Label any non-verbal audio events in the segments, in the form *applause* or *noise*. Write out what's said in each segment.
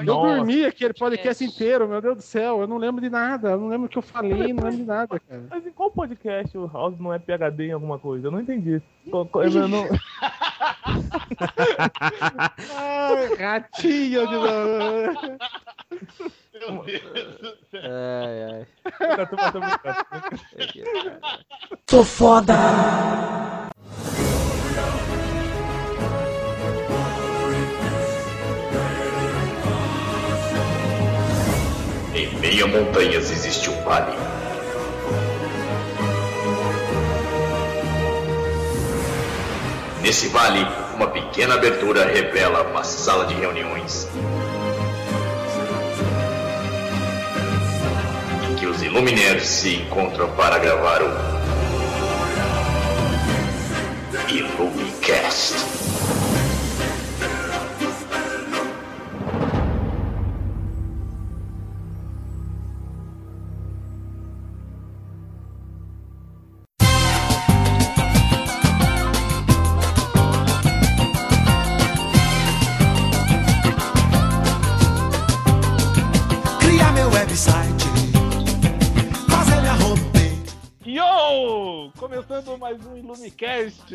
Eu dormi aquele podcast inteiro, meu Deus do céu. Eu não lembro de nada. Eu não lembro o que eu falei, não lembro de nada, cara. Mas em qual podcast o House não é PHD em alguma coisa? Eu não entendi. Eu não... *laughs* Ai, ratinho de novo. Meu Deus do céu. Ai, ai. Sou foda! Em meio a montanhas existe um vale. Nesse vale, uma pequena abertura revela uma sala de reuniões. Em que os Illuminaires se encontram para gravar o Illumicast. Começando mais um Illumicast,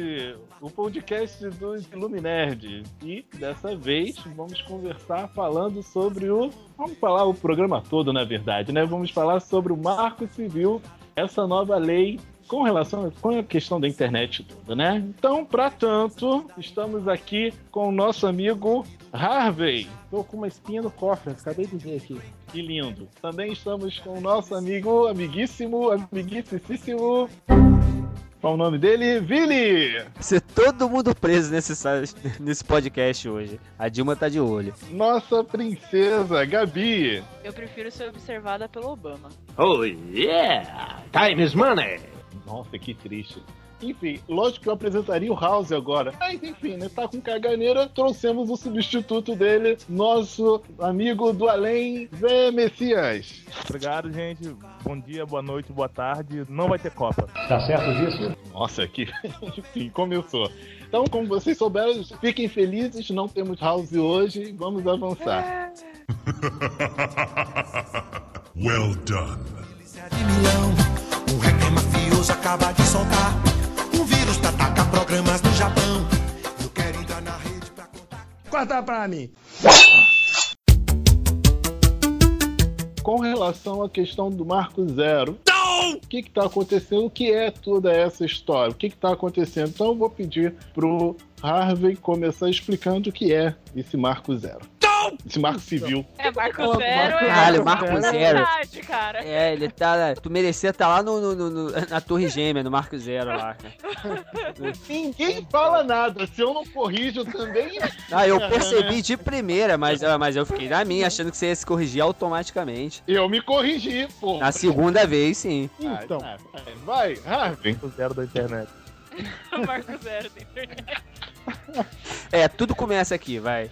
o podcast dos Illuminerd. E dessa vez vamos conversar falando sobre o. Vamos falar o programa todo, na verdade, né? Vamos falar sobre o Marco Civil, essa nova lei com relação com a questão da internet toda, né? Então, para tanto, estamos aqui com o nosso amigo Harvey. Tô com uma espinha no cofre, acabei de ver aqui. Que lindo. Também estamos com o nosso amigo, amiguíssimo, amiguíssimo. Qual o nome dele? Vili! Ser todo mundo preso nesse, nesse podcast hoje. A Dilma tá de olho. Nossa princesa, Gabi. Eu prefiro ser observada pelo Obama. Oh yeah! Time is money! Nossa, que triste. Enfim, lógico que eu apresentaria o House agora. Mas enfim, né? Tá com caganeira, trouxemos o substituto dele, nosso amigo do além, Zé Messias. Obrigado, gente. Bom dia, boa noite, boa tarde. Não vai ter Copa. Nossa, que. *laughs* Enfim, começou. Então, como vocês souberam, fiquem felizes, não temos House hoje, vamos avançar. *laughs* Well done. De Milão, um mafioso acaba de soltar. Programas no Japão. Eu quero entrar na rede pra contar. Corta pra mim. Com relação à questão do Marco Zero, o que está acontecendo? O que é toda essa história? O que está acontecendo? Então eu vou pedir pro Harvey começar explicando o que é esse Marco Zero. Esse Marco Civil. É, Marco Zero Marco- é. Caralho, Marco é Zero. verdade, cara. É, ele tá. Tu merecia estar lá no, no- no- na Torre Gêmea, no Marco Zero lá, cara. Ninguém fala nada. Se eu não corrijo também. *laughs* Ah, eu percebi de primeira, mas, ah, mas eu fiquei na minha, achando que você ia se corrigir automaticamente. Eu me corrigi, pô. Na segunda vez, sim. Então, Ah, Vai, Harvey. O zero da internet. Marco Zero da internet. *laughs* *laughs* É, tudo começa aqui, vai.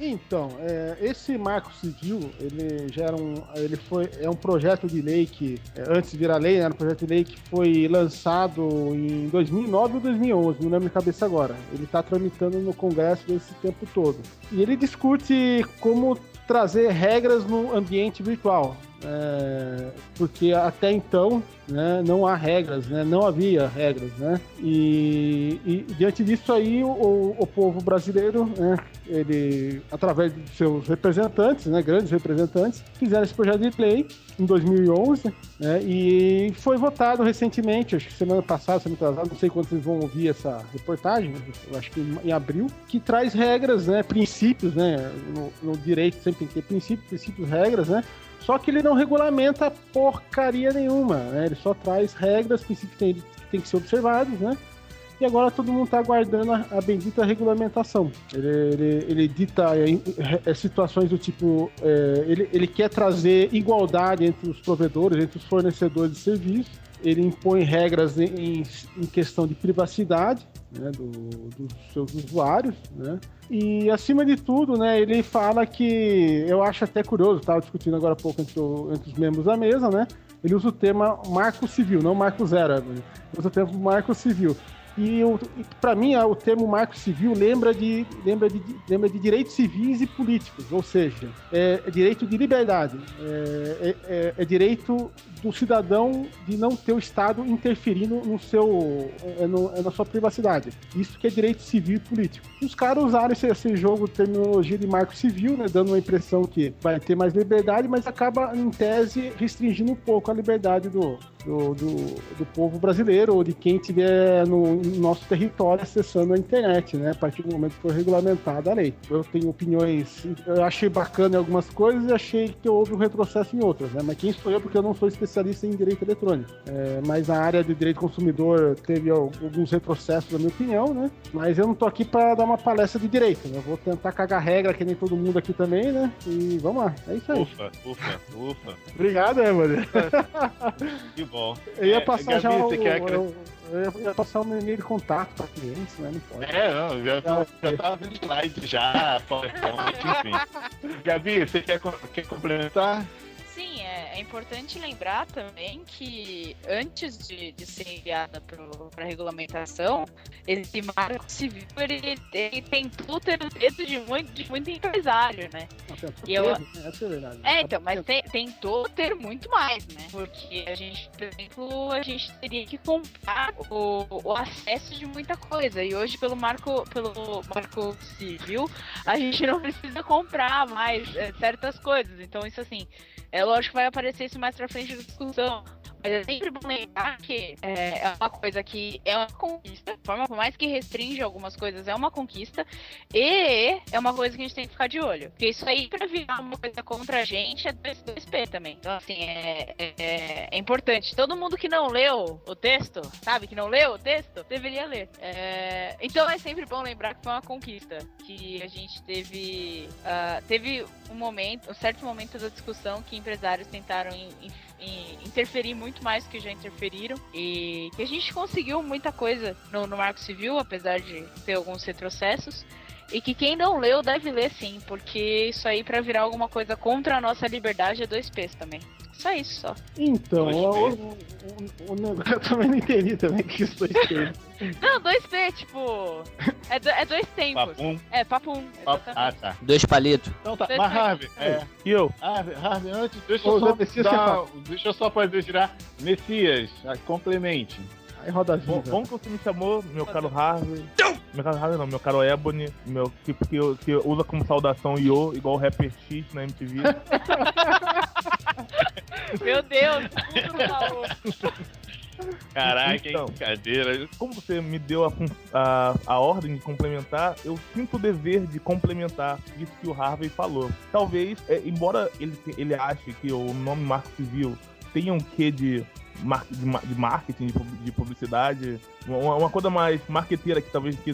então é, esse Marco Civil, ele já era um, ele foi, é um projeto de lei que, é, antes de virar lei, né, era um projeto de lei que foi lançado em 2009 ou 2011, não lembro de cabeça agora. Ele está tramitando no Congresso esse tempo todo. E ele discute como trazer regras no ambiente virtual. É, porque até então né, não há regras, né, não havia regras. Né, e, e diante disso aí o, o povo brasileiro, né, ele, através de seus representantes, né, grandes representantes, fizeram esse projeto de lei em 2011 né, e foi votado recentemente, acho que semana passada, semana atrasada, não sei quando vocês vão ouvir essa reportagem, acho que em abril, que traz regras, né, princípios, né, no, no direito sempre tem que ter princípios, princípios, regras, né, só que ele não regulamenta porcaria nenhuma, né? Ele só traz regras, princípios que tem, que tem que ser observados, né? E agora todo mundo está aguardando a, a bendita regulamentação. Ele, ele, ele dita é, é, situações do tipo: é, ele, ele quer trazer igualdade entre os provedores, entre os fornecedores de serviços. Ele impõe regras em, em, em questão de privacidade né, do, dos seus usuários, né? E acima de tudo, né, ele fala que eu acho até curioso, estava discutindo agora há pouco entre, o, entre, os membros da mesa, né? Ele usa o termo marco civil, não marco zero, ele usa o termo marco civil. E, e para mim, a- o termo marco civil lembra de, lembra, de, lembra de direitos civis e políticos, ou seja, é, é direito de liberdade, é, é- é- é direito do cidadão de não ter o Estado interferindo no seu, é, no- é na sua privacidade. Isso que é direito civil e político. Os caras usaram esse, esse jogo de terminologia de marco civil, né, dando uma impressão que vai ter mais liberdade, mas acaba, em tese, restringindo um pouco a liberdade do, do, do, do povo brasileiro ou de quem estiver no, no nosso território acessando a internet, né? A partir do momento que for regulamentada a lei. Eu tenho opiniões, eu achei bacana em algumas coisas e achei que houve um retrocesso em outras, né? Mas quem sou eu porque eu não sou especialista em direito eletrônico. É, mas a área de direito consumidor teve al- alguns retrocessos, na minha opinião, né? Mas eu não tô aqui para dar uma palestra de direito, né? Eu vou tentar cagar regra que nem todo mundo aqui também, né? E vamos lá, é isso aí. Ufa, ufa, ufa. Obrigado, Evan. *laughs* Que bom. Eu ia É, passar Gabi, já o, você quer eu, eu ia- passar o meu e-mail de contato para clientes, né? Não pode. É, não, já, tô- já tava vendo slide já, PowerPoint, enfim. *laughs* Gabi, você quer, quer complementar? É, importante lembrar também que antes de, de ser enviada para regulamentação, esse marco civil ele, ele tentou ter o dedo de muito, de muito empresário, né? Tem- E eu- teve, né? Essa é a verdade. É, então, mas te- tentou ter muito mais, né? Porque a gente, por exemplo, a gente teria que comprar o, o acesso de muita coisa. E hoje, pelo marco, pelo marco civil, a gente não precisa comprar mais é, certas coisas. Então, isso assim, é lógico que vai aparecer isso mais pra frente da discussão. Mas é sempre bom lembrar que é, é uma coisa que é uma conquista. A forma por mais que restringe algumas coisas, é uma conquista. E é uma coisa que a gente tem que ficar de olho. Porque isso aí, pra virar uma coisa contra a gente, é 2, 2P também. Então, assim, é, é, é importante. Todo mundo que não leu o texto, sabe? Que não leu o texto, deveria ler. É, então é sempre bom lembrar que foi uma conquista. Que a gente teve. ah, teve um momento, um certo momento da discussão que empresários tentaram in- in- interferir muito mais do que já interferiram. E que a gente conseguiu muita coisa no, no Marco Civil, apesar de ter alguns retrocessos. E que quem não leu deve ler sim, porque isso aí pra virar alguma coisa contra a nossa liberdade é dois P's também. Só isso, só. Então, Dois o, o, o negócio *laughs* eu também não entendi também que isso foi. *laughs* Não, dois P, tipo. É, do- é dois tempos. Papum. É, papum. Papo- Ah, tá. Dois palitos. Então tá, Dois mas. Harvey, é, E eu? Harvey, Harvey, antes, deixa Ô, eu só dar, deixa eu só fazer girar. Messias, ah, complemente. Aí roda Bom, viva. bom que você me chamou, meu caro Harvey. Meu caro Harvey não, meu caro Ebony, meu, que, que, que usa como saudação Yo, igual o rapper X na MTV. *laughs* Meu Deus, tudo falou. Caraca, que Então. brincadeira. Como você me deu a, a, a ordem de complementar, eu sinto o dever de complementar isso que o Harvey falou. Talvez, é, embora ele, ele ache que o nome Marco Civil tenha um quê de, de, ma- de marketing, de, pub- de publicidade, uma, coisa mais marqueteira que talvez que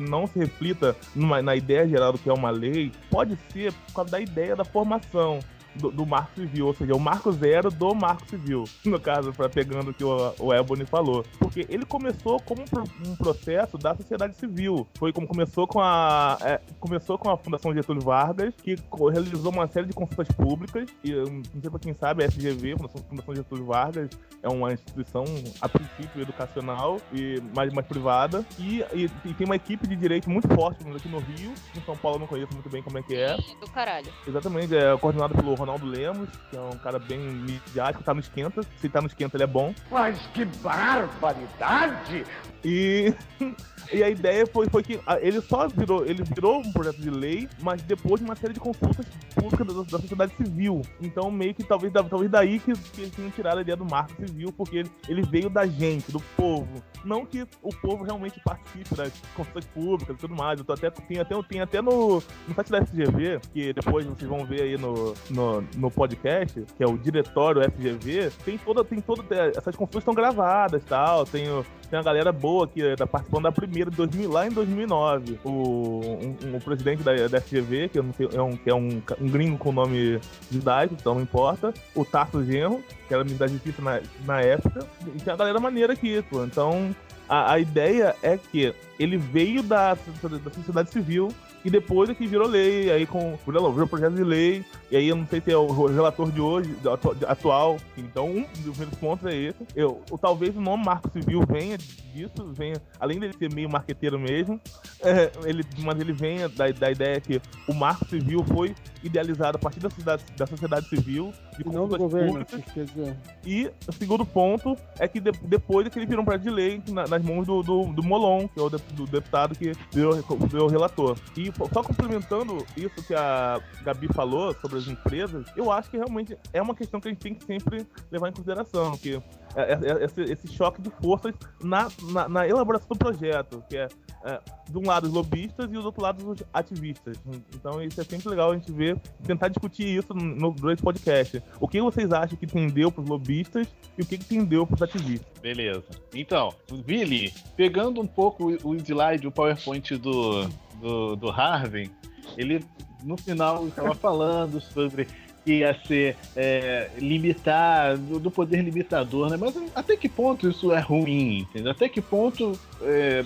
não, se reflita na ideia geral do que é uma lei, pode ser por causa da ideia da formação. Do, do Marco Civil, ou seja, o Marco Zero do Marco Civil. *laughs* No caso, pra, pegando o que o, o Ebony falou. Porque ele começou como um, um processo da sociedade civil. Foi como começou com a. é, começou com a Fundação Getúlio Vargas, que realizou uma série de consultas públicas. E hum, não sei pra quem sabe, a FGV, Fundação, Fundação Getúlio Vargas, é uma instituição, a princípio, educacional, e mais, mais privada. E, e- e tem uma equipe de direito muito forte aqui no Rio. Em São Paulo eu não conheço muito bem como é que é. Do caralho. Exatamente, é coordenado pelo Ronaldo Lemos, que é um cara bem midiático, tá no esquenta. Se tá no esquenta, ele é bom. Mas que barbaridade! E, *laughs* e a ideia foi, foi que ele só virou, ele virou um projeto de lei, mas depois de uma série de consultas públicas da, da sociedade civil. Então, meio que talvez, talvez daí que, que eles tenham tirado a ideia do marco civil, porque ele, ele veio da gente, do povo. Não que o povo realmente participe das consultas públicas e tudo mais. Eu tô até, tem até, tem até no, no site da FGV, que depois vocês vão ver aí no, no, no podcast, que é o Diretório FGV, tem toda, tem toda, essas consultas estão gravadas tal, tem, tem uma galera boa que tá participando da primeira de 2000, lá em 2009. O, um, um- o presidente da, da FGV, que, eu não sei, é, um, que é um, um gringo com nome judaico, então não importa. O Tasso Genro, que era ministro da Justiça na, na época. E tem uma galera maneira aqui, pô. Então, a, a ideia é que ele veio da, da sociedade civil e depois é que virou lei, aí com virou, virou projeto de lei, E aí eu não sei se é o relator de hoje, de- atual. Então, um dos primeiros pontos é esse. Eu, o- talvez o nome Marco Civil venha disso, venha, além dele ser meio marqueteiro mesmo, é, ele, mas ele venha da, da ideia que o Marco Civil foi idealizado a partir da, sociedade- da sociedade civil, de E não do governo, públicas, e o segundo ponto é que de- depois é que ele virou um projeto de lei na- nas mãos do, do, do Molon, que é o de- do deputado que virou, virou relator. E só complementando isso que a Gabi falou sobre as empresas, eu acho que realmente é uma questão que a gente tem que sempre levar em consideração, que é- é- é- esse, esse choque de forças na, na, na elaboração do projeto, que é, é, de um lado os lobistas e do outro lado os ativistas. Então isso é sempre legal a gente ver, tentar discutir isso no, durante o podcast. O que vocês acham que tendeu para os lobistas e o que, que tendeu para os ativistas? Beleza. Então, Billy, pegando um pouco o slide, o PowerPoint do, do, do Harvey, ele no final estava falando sobre que ia ser é, limitar, do, do poder limitador, né? Mas até que ponto isso é ruim, entendeu? Até que ponto é,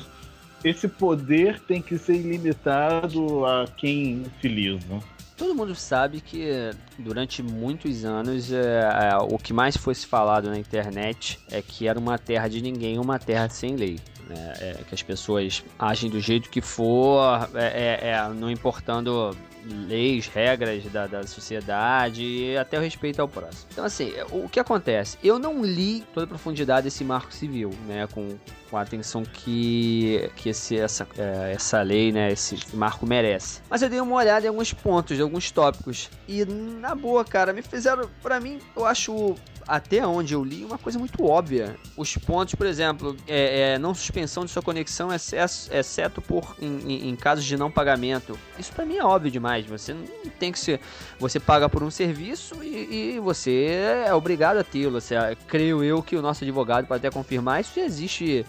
esse poder tem que ser limitado a quem utiliza? Todo mundo sabe que durante muitos anos é, é, o que mais fosse falado na internet é que era uma terra de ninguém, uma terra sem lei. Né? É, que as pessoas agem do jeito que for, é, é, é, não importando leis, regras da, da sociedade e até o respeito ao próximo. Então, assim, o que acontece? Eu não li toda a profundidade desse marco civil, né, com, com a atenção que, que esse, essa, é, essa lei, né, esse marco merece. Mas eu dei uma olhada em alguns pontos, em alguns tópicos, e na boa, cara, me fizeram, pra mim, eu acho até onde eu li, uma coisa muito óbvia. Os pontos, por exemplo, é, é, não suspensão de sua conexão, excesso, exceto por em, em- casos de não pagamento. Isso pra mim é óbvio demais. Você não tem que ser. Você paga por um serviço e, e você é obrigado a tê-lo. Creio eu que o nosso advogado pode até confirmar. Isso já existe.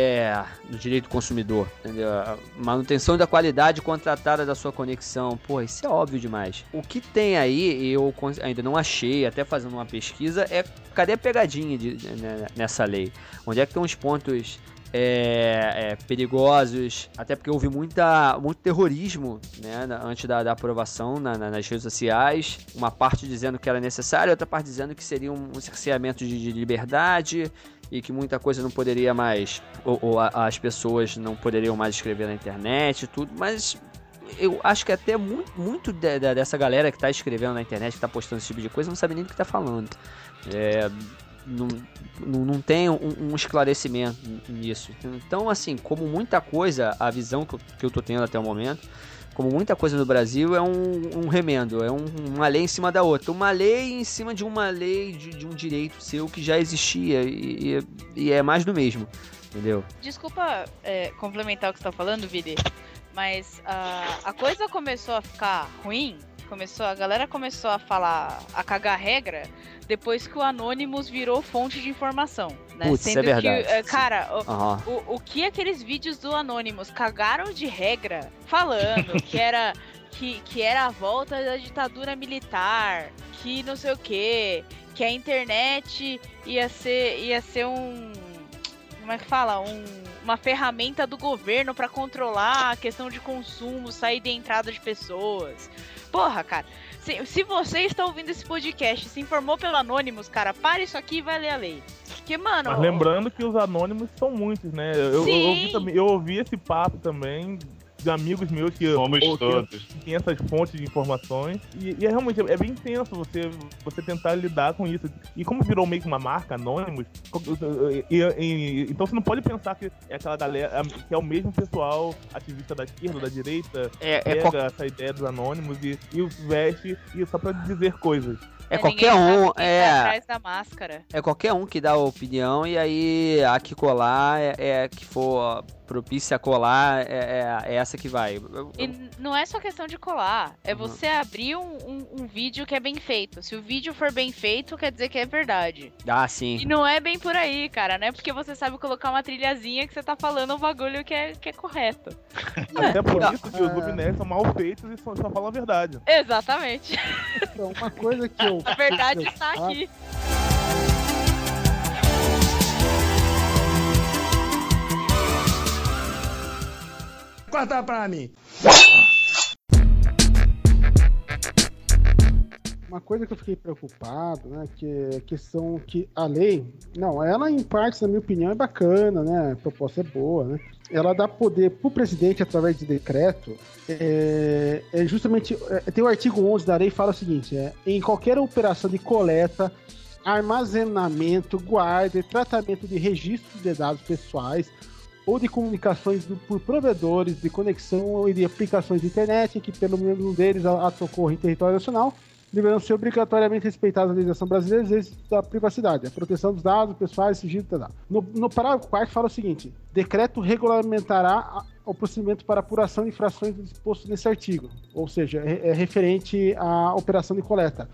É, no direito do consumidor, entendeu? Manutenção da qualidade contratada da sua conexão, pô, isso é óbvio demais. O que tem aí, eu ainda não achei, até fazendo uma pesquisa, é cadê a pegadinha de- né, nessa lei? Onde é que estão os pontos é, é, perigosos? Até porque houve muita, muito terrorismo né, na- antes da, da aprovação na- na- nas redes sociais. Uma parte dizendo que era necessário, outra parte dizendo que seria um, um cerceamento de, de liberdade e que muita coisa não poderia mais, ou, ou a- as pessoas não poderiam mais escrever na internet e tudo, mas eu acho que até muito, muito de- de- dessa galera que tá escrevendo na internet, que tá postando esse tipo de coisa, não sabe nem do que tá falando. É, não, não, não tem um, um esclarecimento nisso. Então, assim, como muita coisa, a visão que eu, que eu tô tendo até o momento, como muita coisa no Brasil, é um, um remendo, é um- uma lei em cima da outra. Uma lei em cima de uma lei, de, de um direito seu que já existia, e, e- é mais do mesmo, entendeu? Desculpa é, complementar o que você tá falando, Vili, mas ah, a coisa começou a ficar ruim, começou, a galera começou a falar, a cagar regra, depois que o Anonymous virou fonte de informação, né? Putz, isso é verdade, que, eh, cara, o- o, o que aqueles vídeos do Anonymous cagaram de regra falando *laughs* que era que, que era a volta da ditadura militar, que não sei o que, que a internet ia ser ia ser um como é que fala? Um, uma ferramenta do governo pra controlar a questão de consumo, saída e entrada de pessoas. Porra, cara. Se, se você está ouvindo esse podcast se informou pelo Anonymous, cara, para isso aqui e vai ler a lei. Porque, mano. Mas lembrando que os anônimos são muitos, né? Eu, eu, Sim. ouvi, eu ouvi esse papo também amigos meus que, Somos ou- que- todos. que tem essas fontes de informações. E, e é realmente é bem intenso você, você tentar lidar com isso. E como virou meio que uma marca, Anonymous, e- e- então você não pode pensar que é aquela galera, que é o mesmo pessoal ativista da esquerda, ou da direita, É, é, pega qual- essa ideia dos Anonymous e, e os veste e só pra dizer coisas. é qualquer um, tá é. atrás da máscara. É qualquer um que dá opinião e aí a que colar é, é que for propícia a colar é, é- é essa que vai. Eu- E não é só questão de colar, é Uhum. você abrir um, um- um vídeo que é bem feito. Se o vídeo for bem feito, quer dizer que é verdade. Ah, E sim. não é bem por aí, cara, não é porque você sabe colocar uma trilhazinha que você tá falando um bagulho que é, que é correto. Até por Não, isso que os é. luminaires são mal feitos e só, só falam a verdade. Exatamente. Então, uma coisa que eu. *laughs* A verdade está aqui. Corta pra mim. Uma coisa que eu fiquei preocupado, né, que é a questão que a lei, não, ela em parte, na minha opinião, é bacana, né, a proposta é boa, né, ela dá poder para o presidente através de decreto, é, é justamente, é, tem o artigo 11 da lei fala o seguinte, é, em qualquer operação de coleta, armazenamento, guarda e tratamento de registros de dados pessoais ou de comunicações do, por provedores de conexão e de aplicações de internet, que pelo menos um deles ato ocorre em território nacional, deverão ser obrigatoriamente respeitadas a legislação brasileira e da privacidade, a proteção dos dados pessoais, sigilo, tal. No, no parágrafo 4 fala o seguinte: decreto regulamentará o procedimento para apuração de infrações disposto nesse artigo, ou seja, é, é referente à operação de coleta.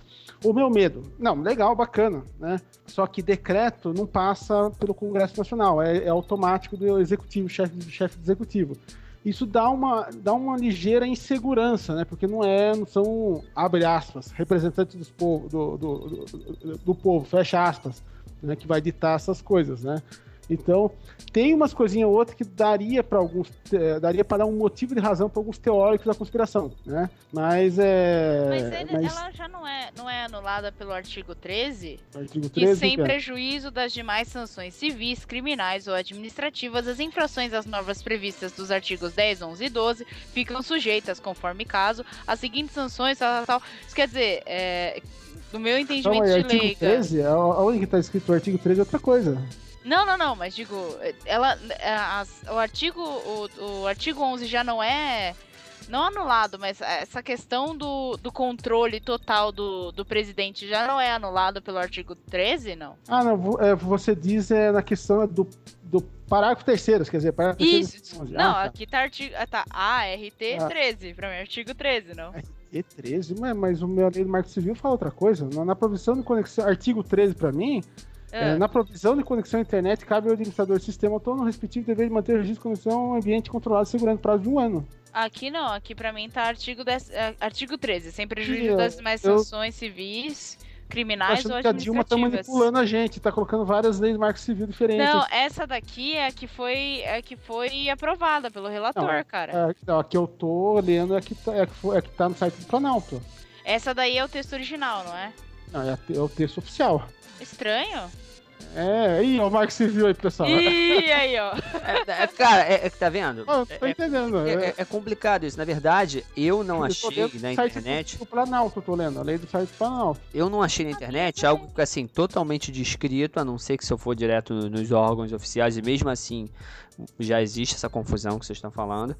O meu medo, não, legal, bacana, né? Só que decreto não passa pelo Congresso Nacional, é, é automático do executivo, chefe do executivo isso dá uma, dá uma ligeira insegurança, né? Porque não é, não são, abre aspas, representantes dos povo, do, do, do, do povo, fecha aspas, né? Que vai ditar essas coisas, né? Então, tem umas coisinhas ou outras que daria para alguns, é, daria para dar um motivo de razão para alguns teóricos da conspiração, né? Mas é. Mas, ele, mas, ela já não é, não é anulada pelo artigo 13? Artigo 13 que sem prejuízo das demais sanções civis, criminais ou administrativas, as infrações às normas previstas dos artigos 10, 11 e 12 ficam sujeitas, conforme caso, às seguintes sanções, tal, tal. Isso quer dizer, é, no meu entendimento então, de artigo leiga... 13, aonde que está escrito o artigo 13 é outra coisa. Não, não, não, mas digo, ela, as, o artigo, o, o artigo 11 já não é não anulado, mas essa questão do, do controle total do, do presidente já não é anulado pelo artigo 13, não? Ah, não, é, você diz é na questão do, do parágrafo terceiro, quer dizer, parágrafo Isso. terceiro. Não, ah, tá. aqui tá artigo, tá ART ah. 13, pra mim, artigo 13, não? RT 13, mas, mas o meu lei do Marco Civil fala outra coisa. Na, na provisão de conexão, artigo 13 pra mim, é. É, na provisão de conexão à internet, cabe ao administrador do sistema autônomo respectivo dever de manter o registro de conexão em ambiente controlado segurando prazo de um ano. Aqui não, aqui pra mim tá artigo, 10, é, artigo 13, sem prejuízo das demais sanções civis, criminais ou administrativas. que a Dilma tá manipulando a gente, tá colocando várias leis do marco civil diferentes. Não, essa daqui é a que foi, é que foi aprovada pelo relator, não, cara. É, não, a que eu tô lendo é a que, tá, é, a que foi, é que tá no site do Planalto. Essa daí é o texto original, não é? Não, é, é o texto oficial. Estranho? É, aí, ó, o Marco Civil aí, pessoal. Ih, aí, ó. É, é, cara, é, é, tá vendo? Oh, tô entendendo. É, é, complicado isso. Na verdade, eu não eu achei na internet. Do Planalto, tô lendo, a lei do site do Planalto. Eu não achei na internet algo assim, totalmente descrito, a não ser que se eu for direto nos órgãos oficiais, e mesmo assim já existe essa confusão que vocês estão falando.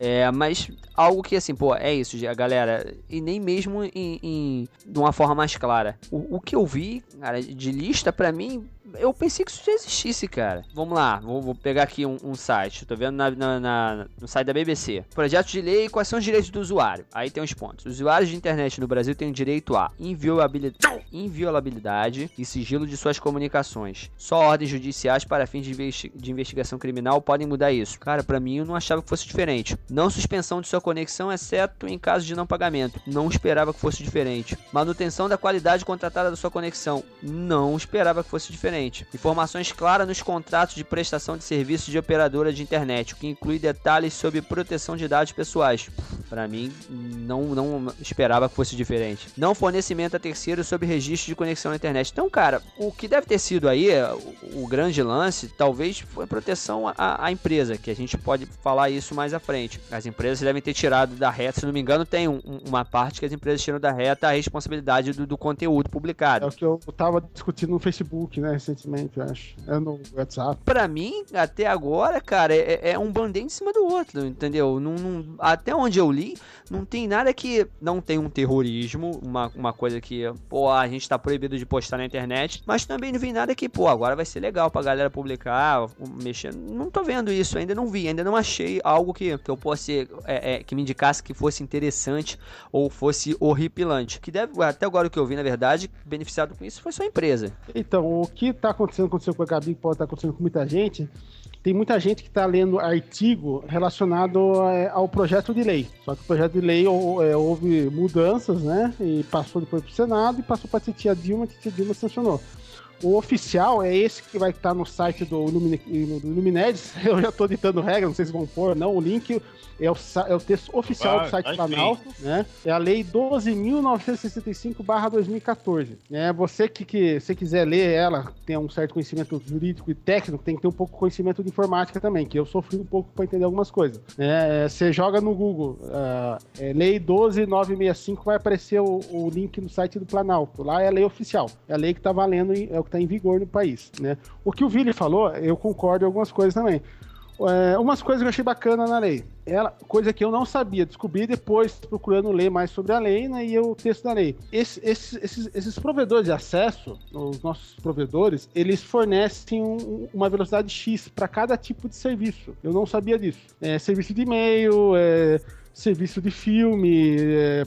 É, mas algo que assim, pô, é isso, galera. E nem mesmo em, em de uma forma mais clara. O, o que eu vi, cara, de lista, para mim, eu pensei que isso já existisse, cara. Vamos lá, vou, vou pegar aqui um, um site. Tô vendo na, na, na, no site da BBC. Projeto de lei quais são os direitos do usuário. Aí tem os pontos. Os usuários de internet no Brasil têm o direito a inviolabilidade, inviolabilidade e sigilo de suas comunicações. Só ordens judiciais para fins de, investi de investigação criminal podem mudar isso. Cara, para mim eu não achava que fosse diferente. Não suspensão de sua conexão, exceto em caso de não pagamento. Não esperava que fosse diferente. Manutenção da qualidade contratada da sua conexão. Não esperava que fosse diferente. Informações claras nos contratos de prestação de serviços de operadora de internet, o que inclui detalhes sobre proteção de dados pessoais. Para mim, não, não esperava que fosse diferente. Não fornecimento a terceiros sobre registro de conexão na internet. Então, cara, o que deve ter sido aí, o, o grande lance, talvez foi proteção à, à, empresa, que a gente pode falar isso mais à frente. As empresas devem ter tirado da reta, se não me engano, tem um, uma parte que as empresas tiram da reta a responsabilidade do, do conteúdo publicado. É o que eu tava discutindo no Facebook, né, recentemente, acho. É no WhatsApp. Pra mim, até agora, cara, é, é um band em cima do outro, entendeu? Não, não, até onde eu li, não tem nada que não tem um terrorismo, uma, uma coisa que, pô, a gente tá proibido de postar na internet, mas também não vi nada que, pô, agora vai ser legal pra galera publicar, mexer. Não tô vendo isso, ainda não vi, ainda não achei algo que, que eu possa, é, é, que me indicasse que fosse interessante ou fosse horripilante. Que deve, até agora o que eu vi, na verdade, beneficiado com isso foi sua empresa. Então, o que tá acontecendo, aconteceu com a Gabi, pode estar tá acontecendo com muita gente, tem muita gente que está lendo artigo relacionado é, ao projeto de lei. Só que o projeto de lei é, houve mudanças, né? E passou depois para o Senado e passou para a titia Dilma, a titia Dilma sancionou. O oficial é esse que vai estar no site do, Lumine, do Luminedes. *laughs* Eu já estou ditando regra, não sei se vão pôr, não. O link é o, é o texto oficial Ah, do site enfim. Planalto, né? É a lei 12.965-2014. Né? Você que, que se quiser ler ela, tem um certo conhecimento jurídico e técnico, tem que ter um pouco de conhecimento de informática também, que eu sofri um pouco para entender algumas coisas. né? É, Você joga no Google, ah, é, lei 12965, vai aparecer o, o link no site do Planalto. Lá é a lei oficial, é a lei que está valendo, é o que está em vigor no país. Né? O que o Vili falou, eu concordo em algumas coisas também. É, umas coisas que eu achei bacana na lei. Ela, coisa que eu não sabia, descobri depois procurando ler mais sobre a lei né, e o texto da lei. Esse- esse- esses, esses provedores de acesso, os nossos provedores, eles fornecem um- uma velocidade X para cada tipo de serviço. Eu não sabia disso. É, serviço de e-mail, é, serviço de filme, é,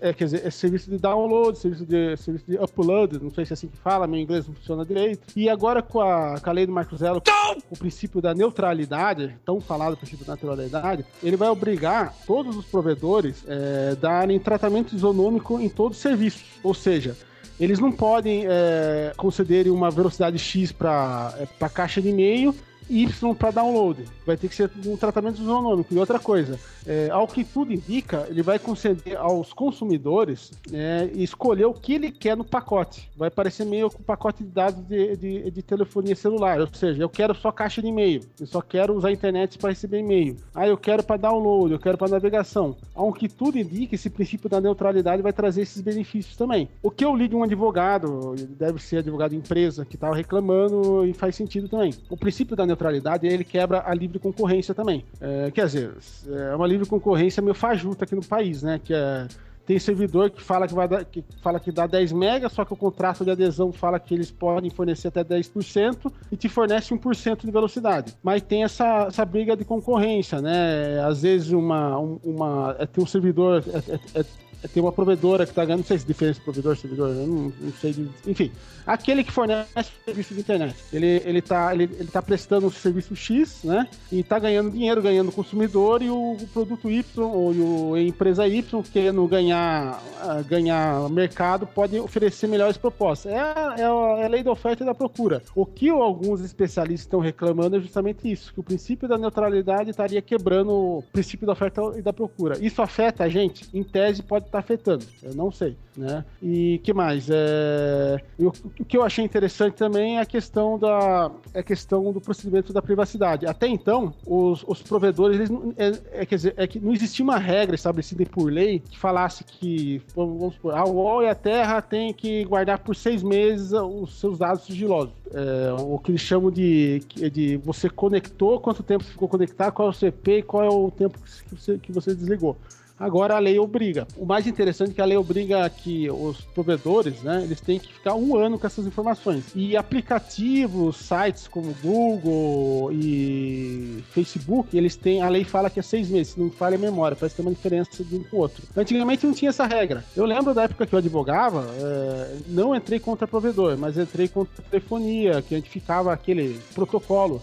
é, quer dizer, é serviço de download, serviço de, serviço de upload, não sei se é assim que fala, meu inglês não funciona direito. E agora com a, com a lei do Marco Zero, o princípio da neutralidade, tão falado princípio da neutralidade, ele vai obrigar todos os provedores é, darem tratamento isonômico em todos os serviços. Ou seja, eles não podem é, concederem uma velocidade X para a caixa de e-mail Y para download. Vai ter que ser um tratamento isonômico. E outra coisa, é, ao que tudo indica, ele vai conceder aos consumidores é, escolher o que ele quer no pacote. Vai parecer meio com o pacote de dados de, de, de telefonia celular. Ou seja, eu quero só caixa de e-mail. Eu só quero usar a internet para receber e-mail. Ah, eu quero para download, eu quero para navegação. Ao que tudo indica, esse princípio da neutralidade vai trazer esses benefícios também. O que eu li de um advogado, deve ser advogado de empresa, que estava reclamando e faz sentido também. O princípio da neutralidade, ele quebra a livre concorrência também. É, quer dizer, é uma livre concorrência meio fajuta aqui no país, né? Que é tem servidor que fala que, vai dar, que fala que dá 10 megas, só que o contrato de adesão fala que eles podem fornecer até 10% e te fornece 1% de velocidade. Mas tem essa, essa briga de concorrência, né? Às vezes uma, um- uma é, tem um servidor, é- é- é- tem uma provedora que tá ganhando, não sei se diferença provedor, servidor, não, não sei. de- enfim, aquele que fornece serviço de internet. Ele, ele, tá, ele, ele tá prestando um serviço X, né? E tá ganhando dinheiro, ganhando consumidor, e o, o produto Y, ou a empresa Y, querendo ganhar, ah, ganhar mercado, pode oferecer melhores propostas. É, é é a lei da oferta e da procura. O que alguns especialistas estão reclamando é justamente isso, que o princípio da neutralidade estaria quebrando o princípio da oferta e da procura. Isso afeta a gente? Em tese pode estar afetando, eu não sei, né? E que mais? É... e O, que eu achei interessante também é a questão da é a questão do procedimento da privacidade. Até então, os, os provedores, eles é, é, quer dizer, é que não existia uma regra estabelecida por lei que falasse que, vamos supor, a UOL e a Terra têm que guardar por seis meses os seus dados sigilosos. É, o que eles chamam de, de você conectou, quanto tempo ficou conectado, qual é o CP e qual é o tempo que você, que você desligou. Agora a lei obriga. O mais interessante é que a lei obriga que os provedores, né, eles têm que ficar um ano com essas informações. E aplicativos, sites como Google e Facebook, eles têm, a lei fala que é seis meses, se não falha a memória, parece ter uma diferença de um com o outro. Antigamente não tinha essa regra. Eu lembro da época que eu advogava, é, não entrei contra provedor, mas entrei contra telefonia, que a gente ficava aquele protocolo.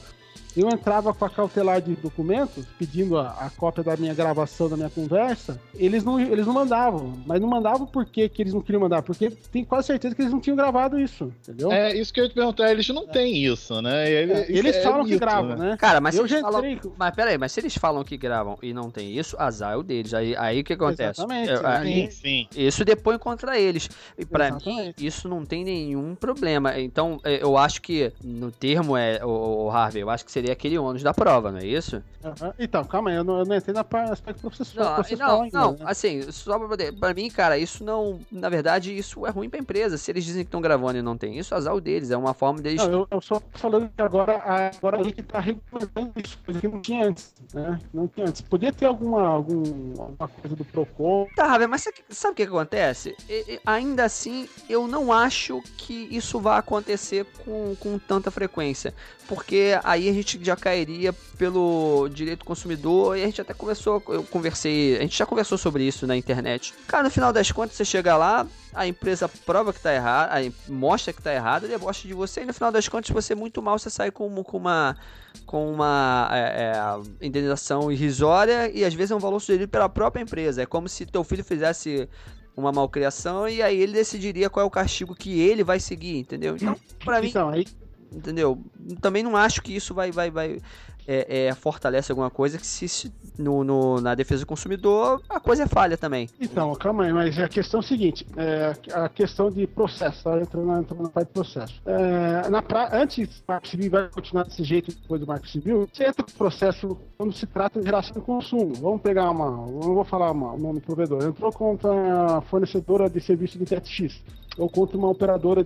Eu entrava com a cautelar de documentos, pedindo a, a cópia da minha gravação da minha conversa, eles não, eles não mandavam. Mas não mandavam por que que eles não queriam mandar, porque tenho quase certeza que eles não tinham gravado isso, entendeu? É, isso que eu ia te perguntar, eles não têm isso, né? Ele- É, eles é falam que mito, gravam, né? Cara, mas se eu eles já falam... entrei. Mas peraí, mas se eles falam que gravam e não tem isso, azar é o deles. Aí, aí o que acontece? Exatamente, É, né? aí- Sim, sim. Isso depõe contra eles. E pra mim, Exatamente. isso não tem nenhum problema. Então, é, eu acho que no termo é, o, Harvey, eu acho que seria aquele ônus da prova, não é isso? Aham. Então, calma aí, eu não, eu não entrei na parte aspecto processual. Não, processual não, ainda, não, né? assim, só pra poder. Pra mim, cara, isso não. Na verdade, isso é ruim pra empresa. Se eles dizem que estão gravando e não tem isso, azar o deles. É uma forma deles. Não, eu, eu só tô falando que agora, agora a lei que tá regulamentando isso, coisa que não tinha antes, né? Não tinha antes. Podia ter alguma, algum, alguma coisa do PROCON. Tá, mas sabe, sabe o que que acontece? E- ainda assim, eu não acho que isso vá acontecer com, com tanta frequência. Porque aí a gente já cairia pelo direito do consumidor e a gente até conversou, eu conversei, a gente já conversou sobre isso na internet. Cara, no final das contas, você chega lá, a empresa prova que tá errado, aí mostra que tá errado, debocha de você, e no final das contas, você muito mal, você sai com, com uma com uma é, é, indenização irrisória e às vezes é um valor sugerido pela própria empresa. É como se teu filho fizesse uma malcriação e aí ele decidiria qual é o castigo que ele vai seguir, entendeu? Então, pra mim, Então, aí, entendeu? Também não acho que isso vai, vai, vai é, é, fortalece alguma coisa que se, se no, no- na defesa do consumidor a coisa é falha também. Então, calma aí, mas a questão é a seguinte: é, a questão de processo, tá? entrando, na- entrando na parte de processo. É, na pra, antes do Marco Civil vai continuar desse jeito depois do Marco Civil, você entra no processo quando se trata de relação de consumo. Vamos pegar uma, não vou falar uma- o nome do provedor, entrou contra a fornecedora de serviço de internet X. Ou contra uma operadora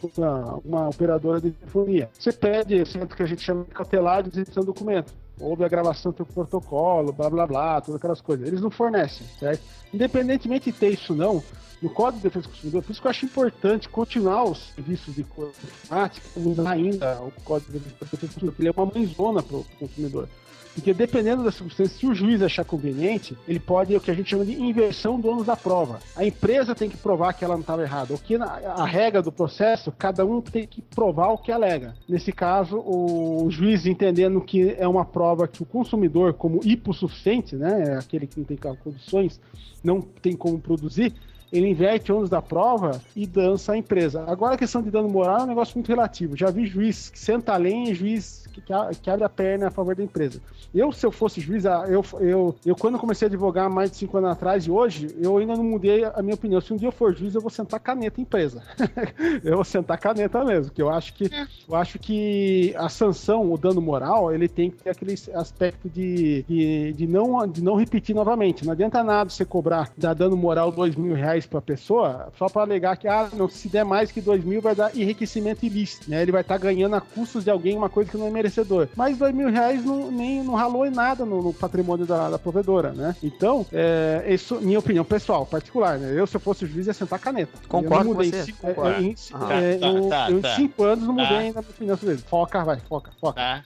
contra uma operadora de telefonia. Você pede, o que a gente chama de cautelar de do documento houve a gravação do protocolo, blá blá blá, todas aquelas coisas. Eles não fornecem, certo? Independentemente de ter isso não, no Código de Defesa do Consumidor, por isso que eu acho importante continuar os serviços de informática, mudar ainda o Código de Defesa do Consumidor, porque ele é uma mãezona para o consumidor. Porque dependendo da circunstância, se o juiz achar conveniente, ele pode o que a gente chama de inversão do ônus da prova. A empresa tem que provar que ela não estava errada. O que na- a regra do processo, cada um tem que provar o que alega. Nesse caso, o juiz entendendo que é uma prova que o consumidor, como hipossuficiente, né, é aquele que não tem condições, não tem como produzir, ele inverte ônus da prova e dança a empresa. Agora a questão de dano moral é um negócio muito relativo. Já vi juiz que senta a lenha e juiz que, que abre a perna a favor da empresa. Eu, se eu fosse juiz, ah, eu, eu, eu quando comecei a advogar mais de cinco anos atrás e hoje, eu ainda não mudei a minha opinião. Se um dia eu for juiz, eu vou sentar caneta em empresa. *laughs* eu vou sentar caneta mesmo, que eu acho que eu acho que a sanção, o dano moral, ele tem que ter aquele aspecto de, de, de não, de não repetir novamente. Não adianta nada você cobrar, dar dano moral dois mil reais pra pessoa, só pra alegar que, ah, não, se der mais que dois mil, vai dar enriquecimento ilícito, né? Ele vai estar ganhando a custos de alguém uma coisa que não é merecedor. Mas dois mil reais não, nem, não ralou em nada no, no patrimônio da, da provedora, né? Então, é, isso, minha opinião pessoal, particular, né? Eu, se eu fosse juiz, ia sentar caneta. Concordo Eu não com mudei você, em cinco- concordo. é, em- Tá, é, tá, eu, tá, eu tá. em cinco anos não mudei Tá. ainda a minha opinião sobre ele. Foca, vai, foca, foca. Tá.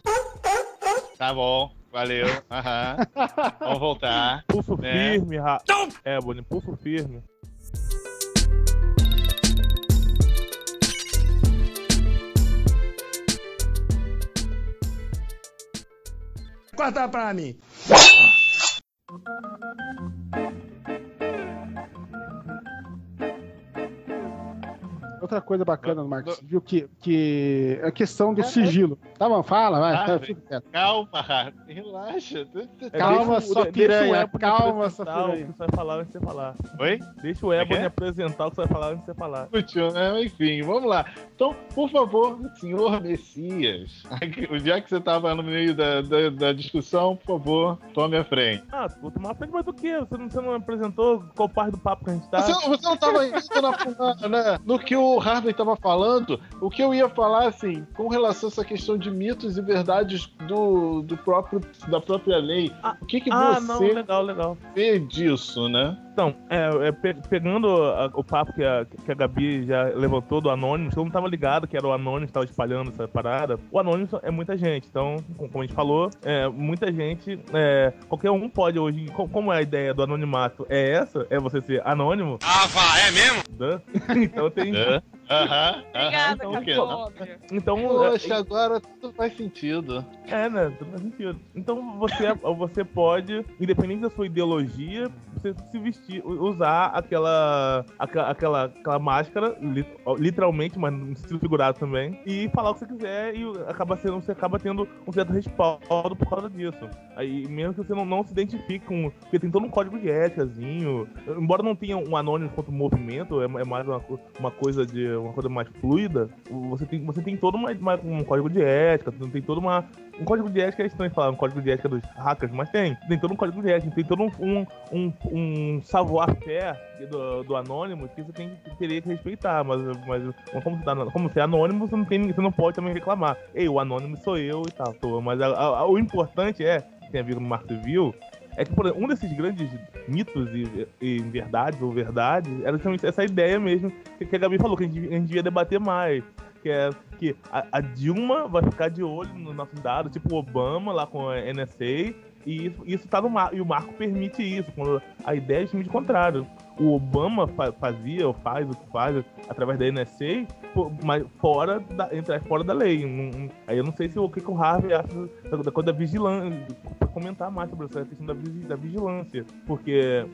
Tá bom. Valeu. Aham. *laughs* Vamos voltar. Pulso É. firme, Ra... É, Bonnie, pulso firme. Corta pra mim. Outra coisa bacana no Marcos do- Civil que, que é a questão do sigilo. Tá bom, fala, vai. Ah, tá. Calma, relaxa. É, Calma, deixa o piranha, calma, apresentar sua O piranha. que você vai falar antes de você falar. Oi? Deixa o Ebony é? apresentar o que você vai falar antes de você falar. Né? Enfim, vamos lá. Então, por favor, senhor Messias, já que você estava no meio da, da, da discussão, por favor, tome a frente. Ah, vou tomar frente, mas do que? Você não, você não apresentou qual parte do papo que a gente tá? Você, você não estava indo na, na- no que o Harvey estava falando. O que eu ia falar, assim, com relação a essa questão de mitos e verdades do, do próprio, da própria lei. Ah, o que, que Ah, você não, legal, legal. vê disso, né? Então, é, é, pe- pegando a- o papo que a, que a Gabi já levantou do Anonymous, eu não tava ligado que era o Anonymous que tava espalhando essa parada. O Anonymous é muita gente, então, com- como a gente falou, é, muita gente, é, qualquer um pode hoje, co- como a ideia do anonimato é essa, é você ser anônimo. Ah, vá, é mesmo? *laughs* então tem... É. Aham, aham. Obrigada, Por quê? Capóbrio. Então, Poxa, agora tudo faz sentido. É, né? Tudo faz sentido. Então você, você pode, independente da sua ideologia, você se vestir, usar aquela, aquela, aquela, aquela máscara, li- literalmente, mas no sentido figurado também, e falar o que você quiser e acaba sendo, você acaba tendo um certo respaldo por causa disso. Aí, mesmo que você não, não se identifique com. Porque tem todo um código de éticazinho. Embora não tenha um anônimo quanto movimento, é, é mais uma, uma coisa de. uma coisa mais fluida, você tem, você tem todo uma, uma- um código de ética, tem toda uma. Um código de ética é estranho falar, um código de ética dos hackers, mas tem. Tem todo um código de ética, tem todo um, um, um, um savoir-faire do, do anônimo que você tem que teria que respeitar, mas, mas como, você tá, como você é anônimo, você não, tem, você não pode também reclamar. Ei, o anônimo sou eu e tal. Mas a- a- o importante é, tem a ver com o Marco Civil, é que por um desses grandes mitos e, e verdades ou verdades era justamente essa ideia mesmo que a Gabi falou, que a gente, a gente devia debater mais. Que é que a, a Dilma vai ficar de olho nos nossos dados, tipo o Obama lá com a NSA, e isso, isso tá no marco, e o marco permite isso, quando a ideia é justamente contrário. O Obama fa- fazia ou faz o que faz através da NSA, mas fora da, entra fora da lei. Não- aí eu não sei se o que, que o Harvey acha da, da coisa da vigilância, comentar mais sobre essa questão da, da vigilância. Porque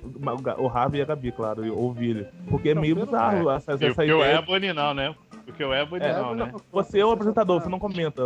o, Harvey e a Gabi, claro, e o Vili. Porque é meio bizarro essa, essa o ideia. Ebony não, né? Porque o Ebony É, não, né? Você é o apresentador, você não comenta.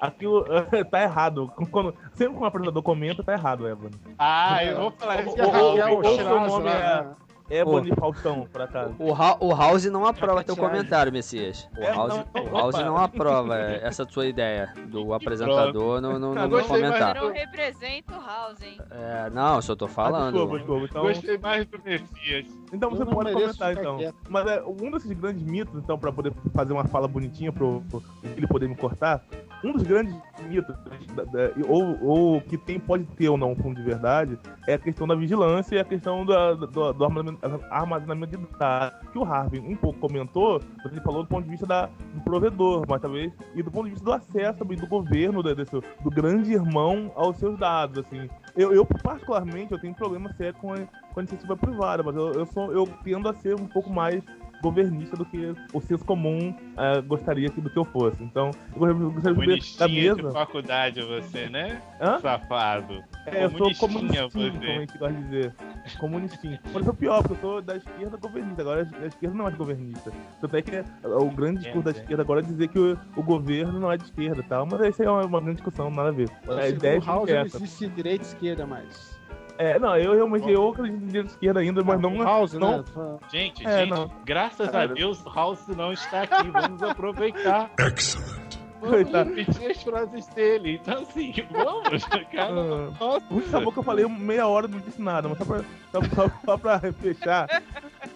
Aquilo *laughs* tá errado. Quando, sempre que um apresentador comenta, tá errado, Ebony. Ah, eu vou falar Ou- isso. E a ou- Raquel ou- ou seu nome é- Ebony Faustão, por acaso. O, Ra- o House não aprova teu comentário, Messias. O É, House, não, o House não aprova essa tua ideia do apresentador no, no, no, Eu no comentário. Não representa o House, hein? É, não, eu só tô Ah, falando. desculpa, desculpa. Então, Gostei mais do Messias. então Eu você não pode comentar, então. quieto. Mas é, um desses grandes mitos, então, pra poder fazer uma fala bonitinha pro, pro ele poder me cortar, um dos grandes mitos, da- da- ou, ou que tem, pode ter ou não um fundo de verdade, é a questão da vigilância e a questão da- do, do armazenamento, armazenamento de dados. Que o Harvey um pouco comentou, mas ele falou do ponto de vista da, do provedor, mas talvez, e do ponto de vista do acesso também do governo, da- desse, do grande irmão aos seus dados, assim. Eu, eu, particularmente, eu tenho problema sério com a, com a iniciativa privada, mas eu, eu, sou, eu tendo a ser um pouco mais governista do que o senso comum eh, gostaria que do que eu fosse. Então, eu gostaria de da Bonitinha de mesa. faculdade você, né? Hã? Safado. É, eu sou Comunistinha comunistinho, você. como a gente gosta de dizer. Comunistinho. Mas eu sou pior, porque eu sou da esquerda governista. Agora a esquerda não é mais governista. Tanto é que é, o grande discurso da É, é. esquerda agora é dizer que o, o governo não é de esquerda e tal. Mas isso aí é uma, uma grande discussão, nada a ver. A ideia é Segundo House que não essa. existe direita e esquerda mais. É, não, eu realmente eu acredito em direita e esquerda ainda, mas não. House, não- né? Gente, É, gente, não. graças a. Deus, House não está aqui. Vamos aproveitar. Excellent. Vamos Coitado. repetir as frases dele. Então, assim, vamos, *laughs* cara. Ah, Nossa. O acabou que eu falei meia hora não disse nada, mas só pra, só, só, só pra fechar,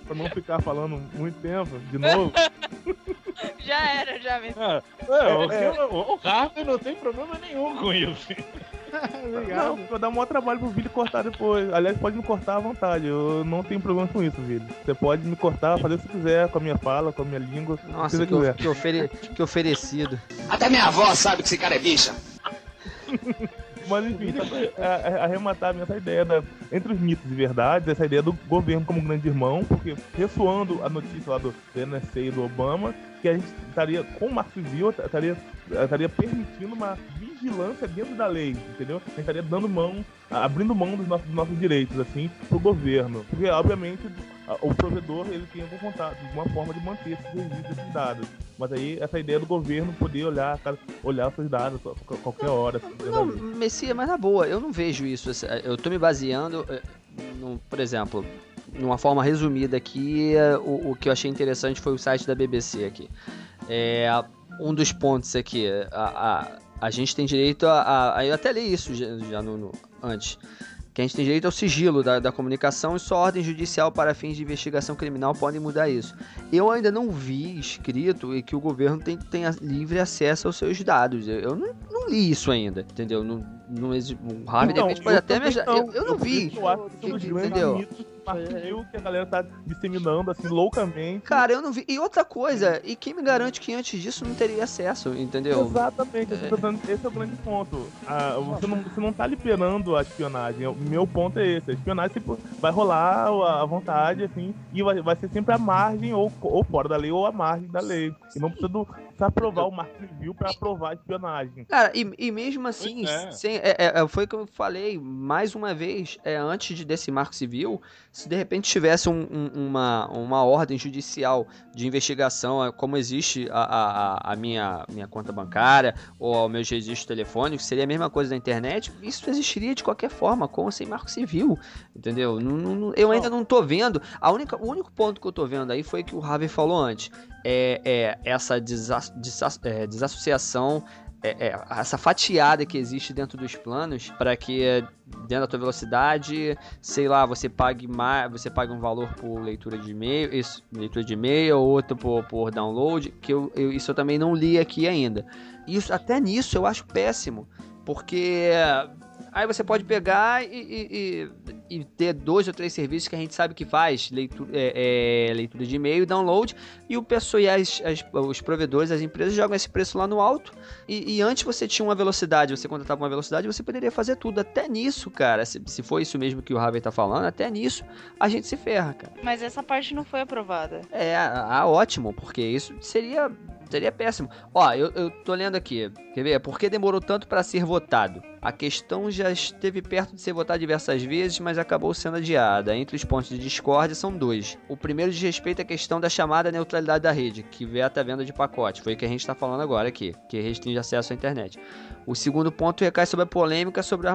pra não ficar falando muito tempo, de novo. *laughs* Já era, já mesmo. Ah, é, o, É. o Harvey não tem problema nenhum com isso. *laughs* Não, vai dar um maior trabalho pro vídeo cortar depois. Aliás, pode me cortar à vontade, eu não tenho problema com isso, vídeo. Você pode me cortar, fazer o que quiser com a minha fala, com a minha língua, que Nossa, que, of- quiser. que, ofere- que oferecido. Até minha avó sabe que esse cara é bicha. *laughs* Mas enfim, é, é, arrematar essa ideia da, entre os mitos e verdades, essa ideia do governo como grande irmão, porque ressoando a notícia lá do do NSA e do Obama, que a gente estaria, com o Marco Civil, estaria, estaria permitindo uma vigilância dentro da lei, entendeu? A gente estaria dando mão, abrindo mão dos nossos, dos nossos direitos, assim, pro governo. Porque, obviamente, a- o provedor, ele tem algum contato, alguma forma de manter esses registros, esses dados. Mas aí, essa ideia do governo poder olhar, olhar os seus dados a qualquer- hora. assim, da Não. Messias, mas na boa, eu não vejo isso. assim, Eu tô me baseando, eh, no- por exemplo, numa forma resumida aqui, eh, o, o que eu achei interessante foi o site da BBC aqui. É, um dos pontos aqui, a, a, a gente tem direito a, a- a- Eu até li isso já, já no, no- antes. Que a gente tem direito ao sigilo da, da comunicação e só ordem judicial para fins de investigação criminal podem mudar isso. Eu ainda não vi escrito e que o governo tem, tenha livre acesso aos seus dados. Eu, eu não, não li isso ainda, entendeu? Não, não exi- o Harvey de Então, repente pode eu até me ajudar. Eu, eu não vi. isso que é um Entendeu? Marco Civil que a galera tá disseminando assim loucamente. Cara, eu não vi. E outra coisa, e quem me garante que antes disso não teria acesso, entendeu? Exatamente, esse, é o grande- esse é o grande ponto. Ah, você, não, você não tá liberando a espionagem. O meu ponto é esse. A espionagem tipo, vai rolar à vontade, assim, e vai, vai ser sempre à margem, ou, ou fora da lei, ou à margem da lei. E não precisa, do, precisa aprovar o Marco Civil pra aprovar a espionagem. Cara, e, e mesmo assim, é. sem, é, é, é, foi o que eu falei mais uma vez, é, antes de desse marco civil, se de repente tivesse um- um- uma, uma ordem judicial de investigação, é, como existe a, a, a- minha, minha conta bancária ou o meu registro telefônico, seria a mesma coisa da internet, isso existiria de qualquer forma, com ou sem marco civil, entendeu? Não- não- eu ainda não tô vendo, a única, o único ponto que eu tô vendo aí foi que o Harvey falou antes, é, é essa desa- desa- é, desassociação é, é, essa fatiada que existe dentro dos planos para que é, dentro da tua velocidade, sei lá, você pague mais, você pague um valor por leitura de e-mail, isso, leitura de e-mail, outro por, por download, que eu, eu- isso eu também não li aqui ainda. Isso até nisso eu acho péssimo, porque aí você pode pegar e, e- e- e ter dois ou três serviços que a gente sabe que faz, leitura, é, é, leitura de e-mail, download, e o pessoal e as- as- os provedores, as empresas jogam esse preço lá no alto. E, antes você tinha uma velocidade, você contratava uma velocidade, você poderia fazer tudo. Até nisso, cara, se, se for isso mesmo que o Harvey tá falando, até nisso a gente se ferra, cara. Mas essa parte não foi aprovada. É, ah, ótimo, porque isso seria, seria péssimo. Ó, eu, eu tô lendo aqui, quer ver? Por que demorou tanto para ser votado? A questão já esteve perto de ser votada diversas vezes, mas acabou sendo adiada. Entre os pontos de discórdia são dois. O primeiro diz respeito à questão da chamada neutralidade da rede, que veta a venda de pacote. Foi o que a gente está falando agora aqui, que restringe acesso à internet. O segundo ponto recai sobre a polêmica sobre o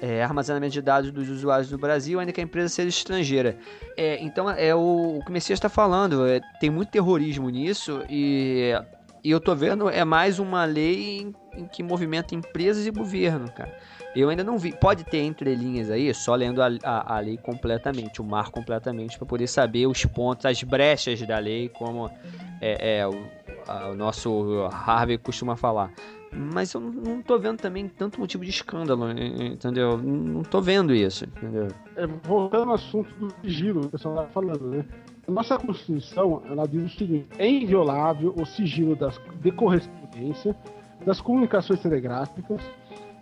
é, armazenamento de dados dos usuários no Brasil, ainda que a empresa seja estrangeira. É, então, é o, o que o Messias está falando. é, tem muito terrorismo nisso e, e eu tô vendo é mais uma lei em, que movimenta empresas e governo, cara. Eu ainda não vi. Pode ter entrelinhas aí, só lendo a, a, a lei completamente, o mar completamente, para poder saber os pontos, as brechas da lei, como é, é, o, a- o nosso Harvey costuma falar. Mas eu não- tô vendo também tanto motivo de escândalo, en- entendeu? Não tô vendo isso, entendeu? É, voltando ao assunto do sigilo, o pessoal estava falando, né? A nossa Constituição, ela diz o seguinte: é inviolável o sigilo das, de correspondência, das comunicações telegráficas,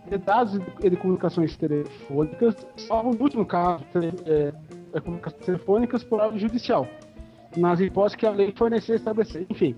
de dados de, comunicações telefônicas, salvo no último caso, é, é, comunicações telefônicas por ordem judicial, nas hipóteses que a lei fornecer estabelecer. Enfim,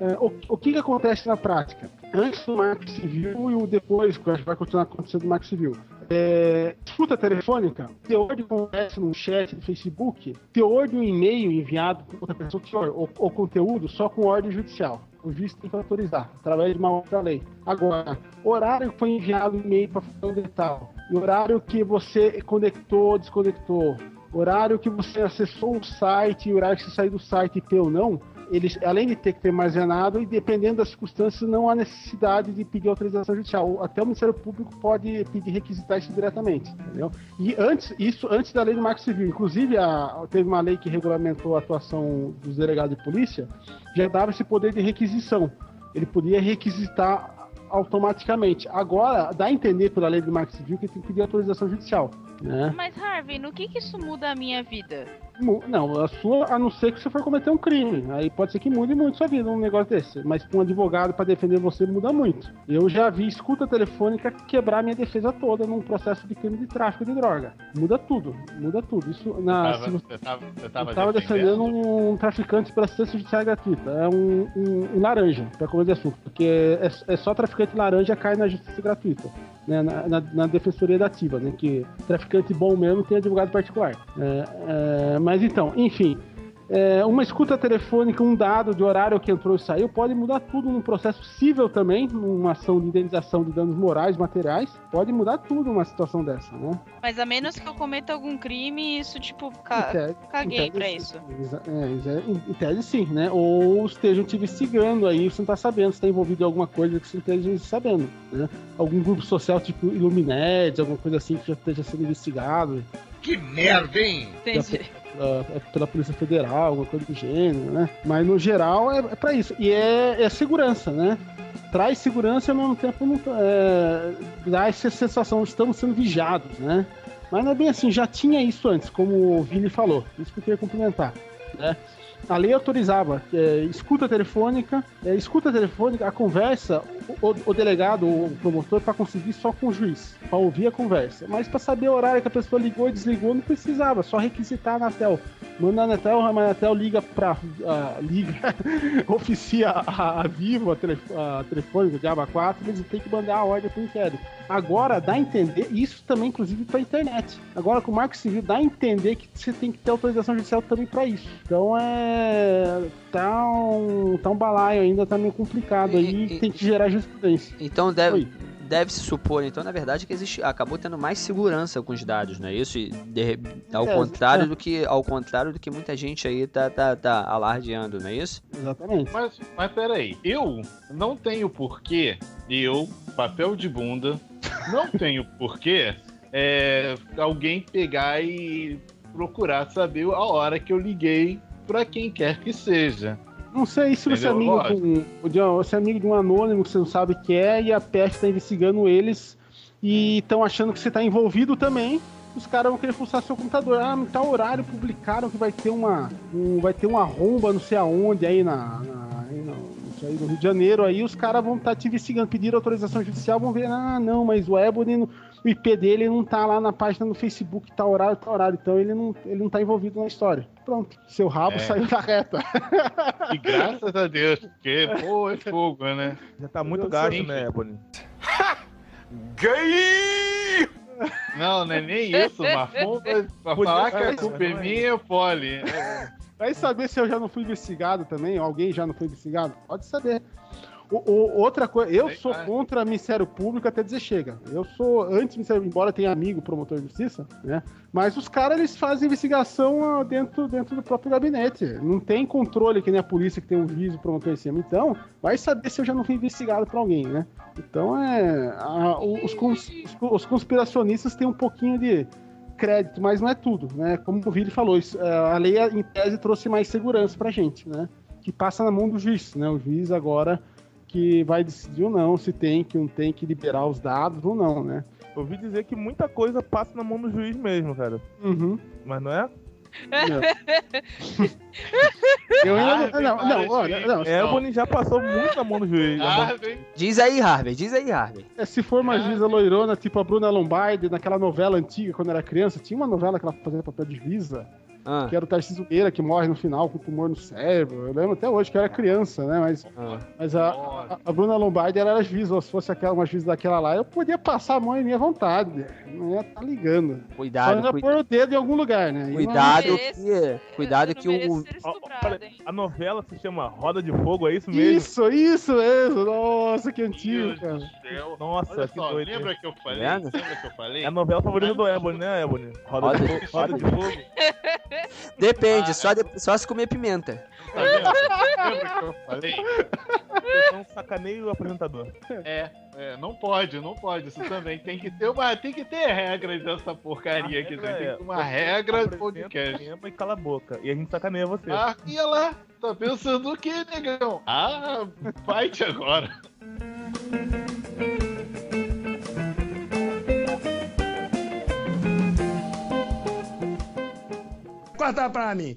é, o, o que, que acontece na prática? Antes do Marco Civil e o depois, que vai continuar acontecendo no Marco Civil. É, escuta telefônica, teor de conversa num chat do Facebook, teor de um e-mail enviado por outra pessoa, ou, ou conteúdo só com ordem judicial. O juiz tem que autorizar, através de uma outra lei. Agora, horário que foi enviado um e-mail para fulano de tal, e horário que você conectou, desconectou, horário que você acessou o site e horário que você saiu do site IP ou não, eles, além de ter que ter armazenado, e dependendo das circunstâncias, não há necessidade de pedir autorização judicial. Até o Ministério Público pode pedir requisitar isso diretamente, entendeu? E antes, isso antes da lei do Marco Civil. Inclusive, a- teve uma lei que regulamentou a atuação dos delegados de polícia, já dava esse poder de requisição. Ele podia requisitar automaticamente. Agora, dá a entender pela lei do Marco Civil que tem que pedir autorização judicial. Né? Mas, Harvey, no que, que isso muda a minha vida? Não, a sua, a não ser que você for cometer um crime. Aí pode ser que mude muito sua vida um negócio desse. Mas com um advogado pra defender você muda muito. Eu já vi escuta telefônica quebrar minha defesa toda num processo de crime de tráfico de droga. Muda tudo, muda tudo. Isso na. Tava- se você- você tava, você eu tava tava defendendo defendendo? um traficante pela assistência judiciária gratuita. É um, um- um laranja, pra comer de assunto. Porque é, é só traficante laranja cai na justiça gratuita. Né, na, na, na defensoria da ativa, né? Que traficante bom mesmo tem advogado particular. É, é, mas então, enfim. é, uma escuta telefônica, um dado de horário que entrou e saiu, pode mudar tudo num processo civil também, numa ação de indenização de danos morais, materiais, pode mudar tudo numa situação dessa, né? Mas a menos que eu cometa algum crime, isso, tipo, ca- tese- caguei pra sim. isso. É, em, tese sim, né? Ou estejam te investigando aí, você não tá sabendo, você tá envolvido em alguma coisa que você não esteja sabendo, né? Algum grupo social tipo Illuminati, alguma coisa assim que já esteja sendo investigado Que merda, hein? Entendi. Pela, pela Polícia Federal, alguma coisa do gênero, né? Mas no geral é, é para isso. E é, é segurança, né? Traz segurança e ao mesmo tempo não, é, dá essa sensação de estamos sendo vigiados, né? Mas não é bem assim, já tinha isso antes, como o Vini falou. Isso que eu queria complementar. Né? A lei autorizava é, escuta telefônica, é, escuta telefônica, a conversa, o, o- delegado, o promotor, para conseguir só com o juiz, para ouvir a conversa. Mas para saber o horário que a pessoa ligou e desligou, não precisava, só requisitar na Anatel. Manda a Anatel, a Anatel liga para. liga, *laughs* oficia a, a Vivo, a, telef a telefônica de aba 4, eles têm que mandar a ordem para o inquérito. Agora dá a entender, isso também, inclusive, para internet. Agora com o Marco Civil dá a entender que você tem que ter autorização judicial também para isso. Então é. Tá um, tá um balaio ainda, tá meio complicado aí, E- tem que gerar jurisprudência. Então deve, Oi. deve-se supor, então, na verdade, que existe, acabou tendo mais segurança com os dados, não é isso? E de- ao, É, contrário é. do que, ao contrário do que muita gente aí tá, tá, tá alardeando, não é isso? Exatamente. Mas, mas peraí, eu não tenho porquê, eu, papel de bunda, não *laughs* tenho porquê é, alguém pegar e procurar saber a hora que eu liguei pra quem quer que seja. Não sei se você é amigo com, de um- você é amigo de um anônimo que você não sabe que é e a PF tá investigando eles e estão achando que você tá envolvido também. Os caras vão querer fuçar seu computador. Ah, em tal horário publicaram que vai ter uma um, vai ter uma arromba não sei aonde aí na, na- aí aí no Rio de Janeiro aí os caras vão estar te investigando, pedir autorização judicial, vão ver, ah, não, mas o Ebony, no- o IP dele não tá lá na página no Facebook, tá horário, tá horário, então ele não, ele não tá envolvido na história. Pronto, seu rabo É. saiu da reta. *laughs* E graças a Deus, porque, pô, é fogo, né? Já tá muito Eu gasto, né, Ebony? *laughs* Gay! Não, não é nem isso, *laughs* Marfon. Pra falar que a culpa é minha, é pole. Vai saber se eu já não fui investigado também, alguém já não foi investigado? Pode saber. O, o- outra coisa, eu Sei, sou contra Ministério Público até dizer chega. Eu sou anti-Ministério, embora tenha amigo promotor de justiça, né? Mas os caras, eles fazem investigação ah, dentro, dentro do próprio gabinete. Não tem controle que nem a polícia que tem um juiz promotor em cima. Então, vai saber se eu já não fui investigado por alguém, né? Então, é... a- os, cons- os co- os conspiracionistas têm um pouquinho de crédito, mas não é tudo, né? Como o Vili falou, isso, é, a lei, em tese, trouxe mais segurança pra gente, né? Que passa na mão do juiz, né? O juiz agora que vai decidir ou não se tem que não tem que liberar os dados ou não, né? Eu ouvi dizer que muita coisa passa na mão do juiz mesmo, cara. Uhum. Mas não é? Eu ainda não, não, não, olha, não, É, o Boni já passou muito na mão do juiz. *laughs* vem. Diz aí, Harvey, diz aí, Harvey. é, se for uma juíza loirona, tipo a Bruna Lombardi, naquela novela antiga, quando era criança, tinha uma novela que ela fazia papel de juíza, Ah, que era o Tarcísio Meira, que morre no final com tumor no cérebro. Eu lembro até hoje que eu era criança, né? Mas, ah. mas a, a, a Bruna Lombardi era juíza, ou se fosse aquela, uma juíza daquela lá, eu podia passar a mão em minha vontade. Não ia estar ligando. Só Cuidado, ia cui- pôr o dedo em algum lugar, né? Cuidado mereço- que, cuidado que não o, a novela se chama Roda de Fogo, é isso não- mesmo? Isso, isso mesmo. Nossa, que antigo, Deus cara. do céu. Nossa, Olha que só, doido. lembra que eu falei? Tá vendo? Lembra que eu falei? É a novela favorita do Ebony, né, Ebony? Roda, de, Roda- fogo, roda de Fogo. *laughs* Depende, Ah, só, de- só se comer pimenta. Tá vendo? Lembra que eu falei? Então sacaneio o apresentador. É, é, não pode, não pode. Isso também tem que ter uma, tem que ter regras dessa porcaria aqui. regra Tem é, que ter uma você regra do podcast. E cala a boca. E a gente sacaneia você. Ah, e lá, tá pensando o que, negão? Ah, fight agora. Corta pra mim.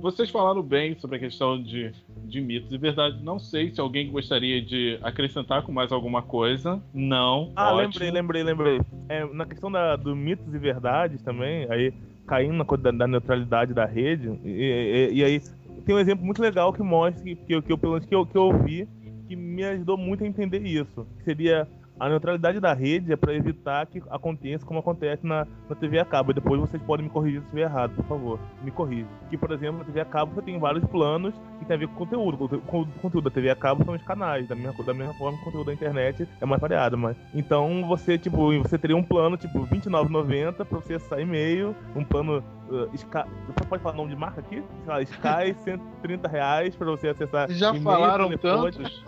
Vocês falaram bem sobre a questão de, de mitos e verdade. Não sei se alguém gostaria de acrescentar com mais alguma coisa. Não. Ah, ótimo. lembrei, lembrei, lembrei. É, na questão da, do mitos e verdades também, aí caindo na coisa da, da neutralidade da rede, e, e- e aí tem um exemplo muito legal que mostra que, que, eu- que eu, pelo menos que eu, que eu ouvi, que me ajudou muito a entender isso. Que seria a neutralidade da rede é para evitar que aconteça como acontece na, na TV a cabo. Depois vocês podem me corrigir se estiver errado, por favor. Me corrija. Que, por exemplo, na TV a cabo você tem vários planos que tem a ver com conteúdo. O conteúdo da TV a cabo são os canais. Da mesma, da mesma forma que o conteúdo da internet é mais variado. Mas... Então você, tipo, você teria um plano, tipo, R$29,90 pra você acessar e-mail, um plano. Uh, Sky... Você pode falar nome de marca aqui? Lá, Sky, *laughs* 130 reais pra você acessar. Já falaram telefone. tantos.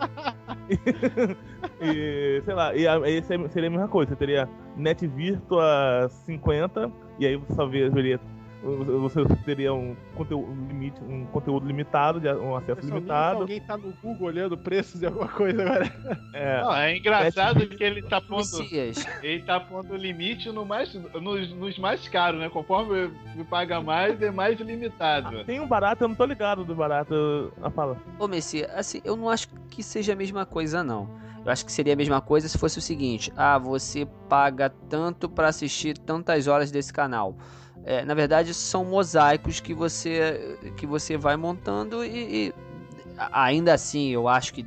*laughs* e, sei lá, e aí seria seria a mesma coisa. Você teria Net Virtua 50, e aí você só veria. Você teria um conteúdo, um limite, um conteúdo limitado, um acesso Se alguém, se limitado. alguém tá no Google olhando preços de alguma coisa agora. *laughs* É, Não, é engraçado que ele tá pondo, ele tá pondo o limite no mais, nos, nos mais caros, né? Conforme me paga mais, é mais limitado. tem um barato, eu não tô ligado do barato. Ah, fala. Ô, Messias, assim, eu não acho que seja a mesma coisa, não. Eu acho que seria a mesma coisa se fosse o seguinte: ah, você paga tanto pra assistir tantas horas desse canal. É, na verdade, são mosaicos que você que você vai montando e, e ainda assim eu acho que,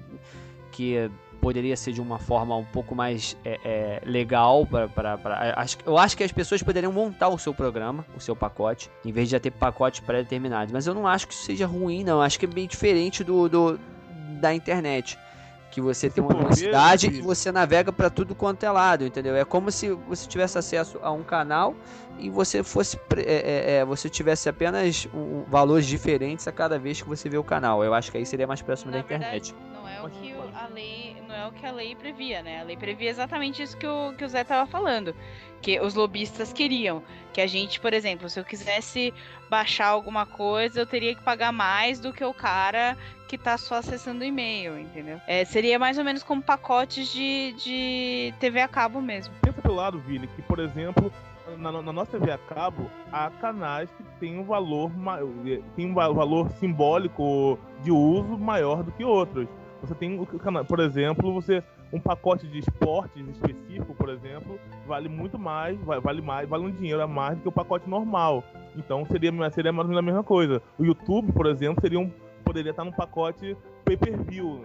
que poderia ser de uma forma um pouco mais é, é, legal para eu acho que as pessoas poderiam montar o seu programa o seu pacote em vez de já ter pacotes pré-determinados. Mas eu não acho que isso seja ruim não. Acho que é bem diferente do, do da internet que você tem uma velocidade e você navega para tudo quanto é lado entendeu? É como se você tivesse acesso a um canal e você fosse é, é, é, você tivesse apenas um, valores diferentes a cada vez que você vê o canal eu acho que aí seria mais próximo Na da internet verdade, não é o que a lei, não é o que a lei previa, né? A lei previa exatamente isso que o, que o Zé tava falando, que os lobistas queriam, que a gente, por exemplo, se eu quisesse baixar alguma coisa, eu teria que pagar mais do que o cara que tá só acessando o e-mail, entendeu? É, seria mais ou menos como pacotes de, de TV a cabo mesmo. Pensa pelo lado, Vini, que, por exemplo, na, na nossa TV a cabo, há canais que têm um valor, tem um va- valor simbólico de uso maior do que outros. Você tem o canal, por exemplo, você um pacote de esportes específico, por exemplo, vale muito mais, va- vale mais, vale um dinheiro a mais do que o pacote normal. Então seria seria mais ou menos a mesma coisa. O YouTube, por exemplo, seria um poderia estar num pacote pay-per-view,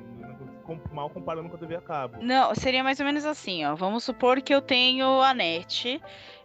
mal comparando com a TV a cabo. Não, seria mais ou menos assim, ó. Vamos supor que eu tenho a net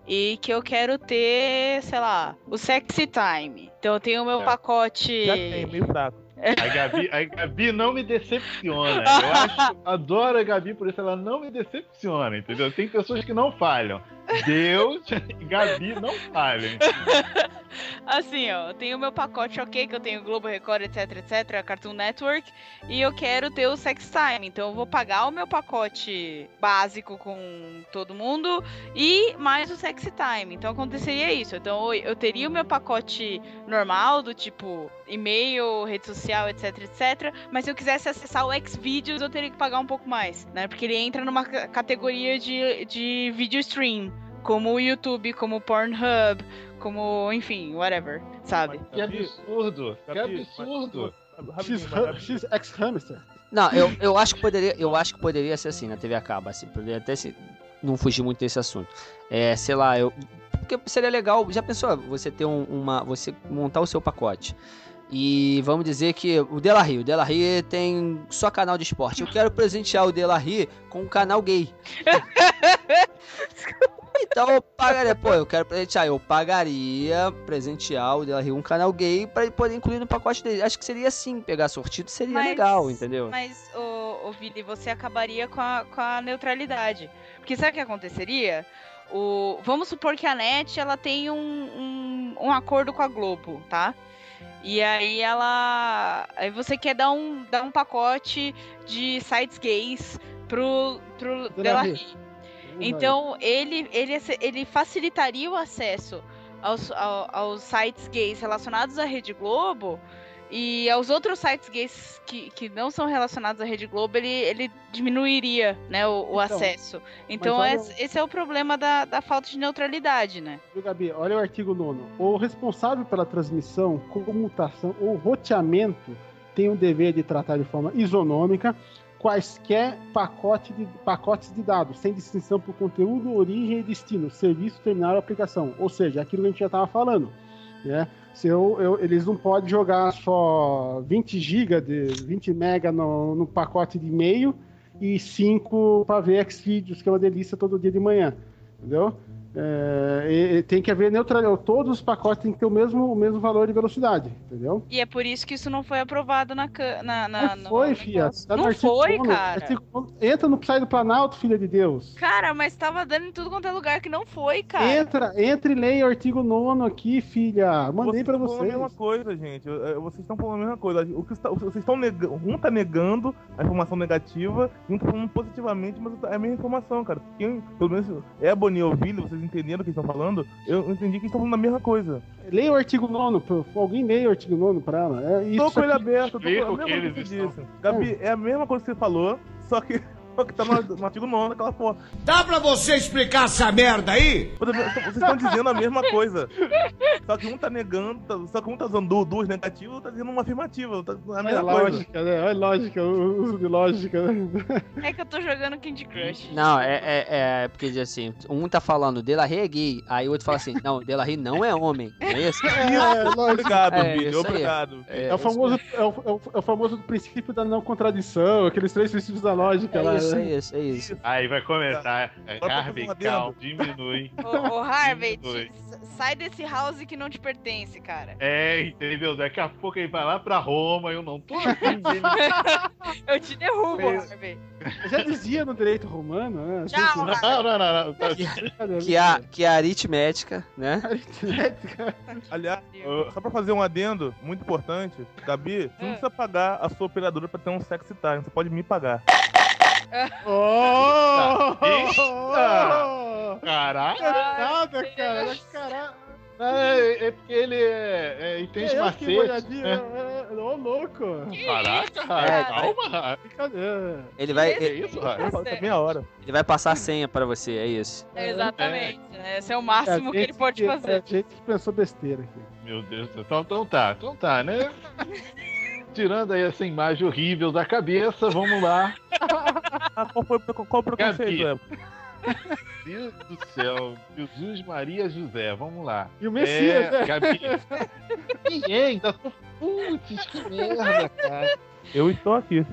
e que eu quero ter, sei lá, o Sexy Time. Então eu tenho o meu É. pacote. Já tem, meio fraco. *laughs* A Gabi, a Gabi não me decepciona. *laughs* Eu acho, adoro a Gabi, por isso ela não me decepciona, entendeu? Tem pessoas que não falham. Deus e Gabi não falham. *laughs* Assim, ó, eu tenho o meu pacote ok, que eu tenho Globo Record, etc, etc, Cartoon Network, e eu quero ter o Sex Time. Então eu vou pagar o meu pacote básico com todo mundo e mais o Sex Time. Então aconteceria isso. Então eu teria o meu pacote normal, do tipo e-mail, rede social, etc, etc. Mas se eu quisesse acessar o Xvideos, eu teria que pagar um pouco mais, né? Porque ele entra numa ca- categoria de, de video stream. Como o YouTube, como o Pornhub, como, enfim, whatever, sabe? Que absurdo, que Gabi, absurdo. mas- X, rapidinho, mas, Gabi, X X Hamster. Não, eu, eu acho que poderia, eu acho que poderia ser assim na TV a cabo, assim, poderia até se não fugir muito desse assunto. É, sei lá, eu porque seria legal, já pensou você ter um- uma você montar o seu pacote. E vamos dizer que o Delarry, o Delarry tem só canal de esporte. Eu quero presentear o Delarry com um canal gay. *laughs* *laughs* Então eu pagaria, pô, eu quero presentear, eu pagaria presentear o Delarry um canal gay pra ele poder incluir no pacote dele. Acho que seria assim, pegar sortido seria Mas- legal, entendeu? Mas, ô, ô Vili, você acabaria com a, com a neutralidade. Porque sabe o que aconteceria? O, vamos supor que a NET ela tem um, um, um acordo com a Globo, tá? E aí ela. Aí você quer dar um, dar um pacote de sites gays pro, pro Delarry. Delarry. Então, ele, ele, ele facilitaria o acesso aos, ao- aos sites gays relacionados à Rede Globo e aos outros sites gays que, que não são relacionados à Rede Globo, ele, ele diminuiria né, o, o Então, acesso. Então, olha esse, esse é o problema da, da falta de neutralidade, né? Viu, Gabi? Olha o artigo 9. O responsável pela transmissão, comutação ou roteamento tem o dever de tratar de forma isonômica quaisquer pacote de, pacotes de dados, sem distinção por conteúdo, origem e destino, serviço, terminal ou aplicação. Ou seja, aquilo que a gente já estava falando. Né? Se eu, eu- eles não podem jogar só 20 GB, de 20 mega no, no pacote de e-mail e 5 para ver Xvideos, que é uma delícia todo dia de manhã. Entendeu? É, e- e tem que haver neutralidade. Todos os pacotes têm que ter o mesmo, o mesmo valor de velocidade, entendeu? E é por isso que isso não foi aprovado na. na, na Não foi, filha. Tá não foi, nono. cara. Artigo. Entra no site do Planalto, filha de Deus. Cara, mas tava dando em tudo quanto é lugar que não foi, cara. Entra, entra e leia o artigo 9 aqui, filha. Mandei vocês pra estão falando vocês. a mesma coisa, gente. Vocês estão falando a mesma coisa. O que está- vocês estão negando. Um tá negando a informação negativa e um tá falando positivamente, mas é a mesma informação, cara. Quem, pelo menos Ebony e Ovilho, vocês entenderam o que eles estão falando? Eu entendi que eles estão falando a mesma coisa. Leia o artigo 9, pô. Alguém leia o artigo 9 pra ela. É isso Tô com ele aberto, tô com a o mesma coisa que disse. Gabi, é a mesma coisa que você falou, só que, *laughs* que tá no, no artigo 9 daquela porra. Dá pra você explicar essa merda aí? Vocês estão dizendo a mesma coisa. Só que um tá negando, tá- só que um tá usando du- duas negativas, outro tá dizendo uma afirmativa. Tá, é a mesma coisa. lógica, né? Olha a lógica, o uso de lógica. Né? *laughs* É que eu tô jogando Candy Crush. Não, é, é, é porque diz assim, um tá falando Delarry é gay, aí o outro fala assim, não, Delarry não é homem, não é isso? *laughs* É, lógico. Obrigado, É, isso aí. Obrigado. É, o famoso, é, o, é o- é o famoso princípio da não contradição, aqueles três princípios da lógica lá. É isso, é isso, é isso. Aí vai começar. É, pra Harvey, calma, diminui. *laughs* Ô, ô Harvey, sai desse house que não te pertence, cara. É, entendeu? Daqui a pouco ele vai lá pra Roma, eu não tô. *laughs* Eu te derrubo. Harvey. Eu já dizia no direito romano, né? Tchau, Não, não, não, não. *laughs* Tá- Que a, que a aritmética, né? Aritmética. Aliás, só pra fazer um adendo muito importante, Gabi, você não Ah. precisa pagar a sua operadora pra ter um sexy time, você pode me pagar. Oh! Eita! Caraca! Nada, cara. Caraca. É, é porque ele é, é, entende que macete. né? é, Ô, louco. Caraca, É, Rafa, calma. Brincadeira. Ele vai, Que ele, isso, Rafa? Falta meia hora. ele vai passar a senha pra você, é isso. Exatamente. né? Esse é o É, máximo que gente ele pode É fazer. gente que pensou besteira aqui. Meu Deus do céu. Então, então tá, então tá, né? *laughs* Tirando aí essa imagem horrível da cabeça, vamos lá. Ah, qual foi qual, qual o preconceito, Gabi. Deus do céu. Jesus, Maria, José. Vamos lá. E o Messias, É, né? Gabi. Ninguém, ainda tô. Putz, que merda, cara. Eu estou aqui.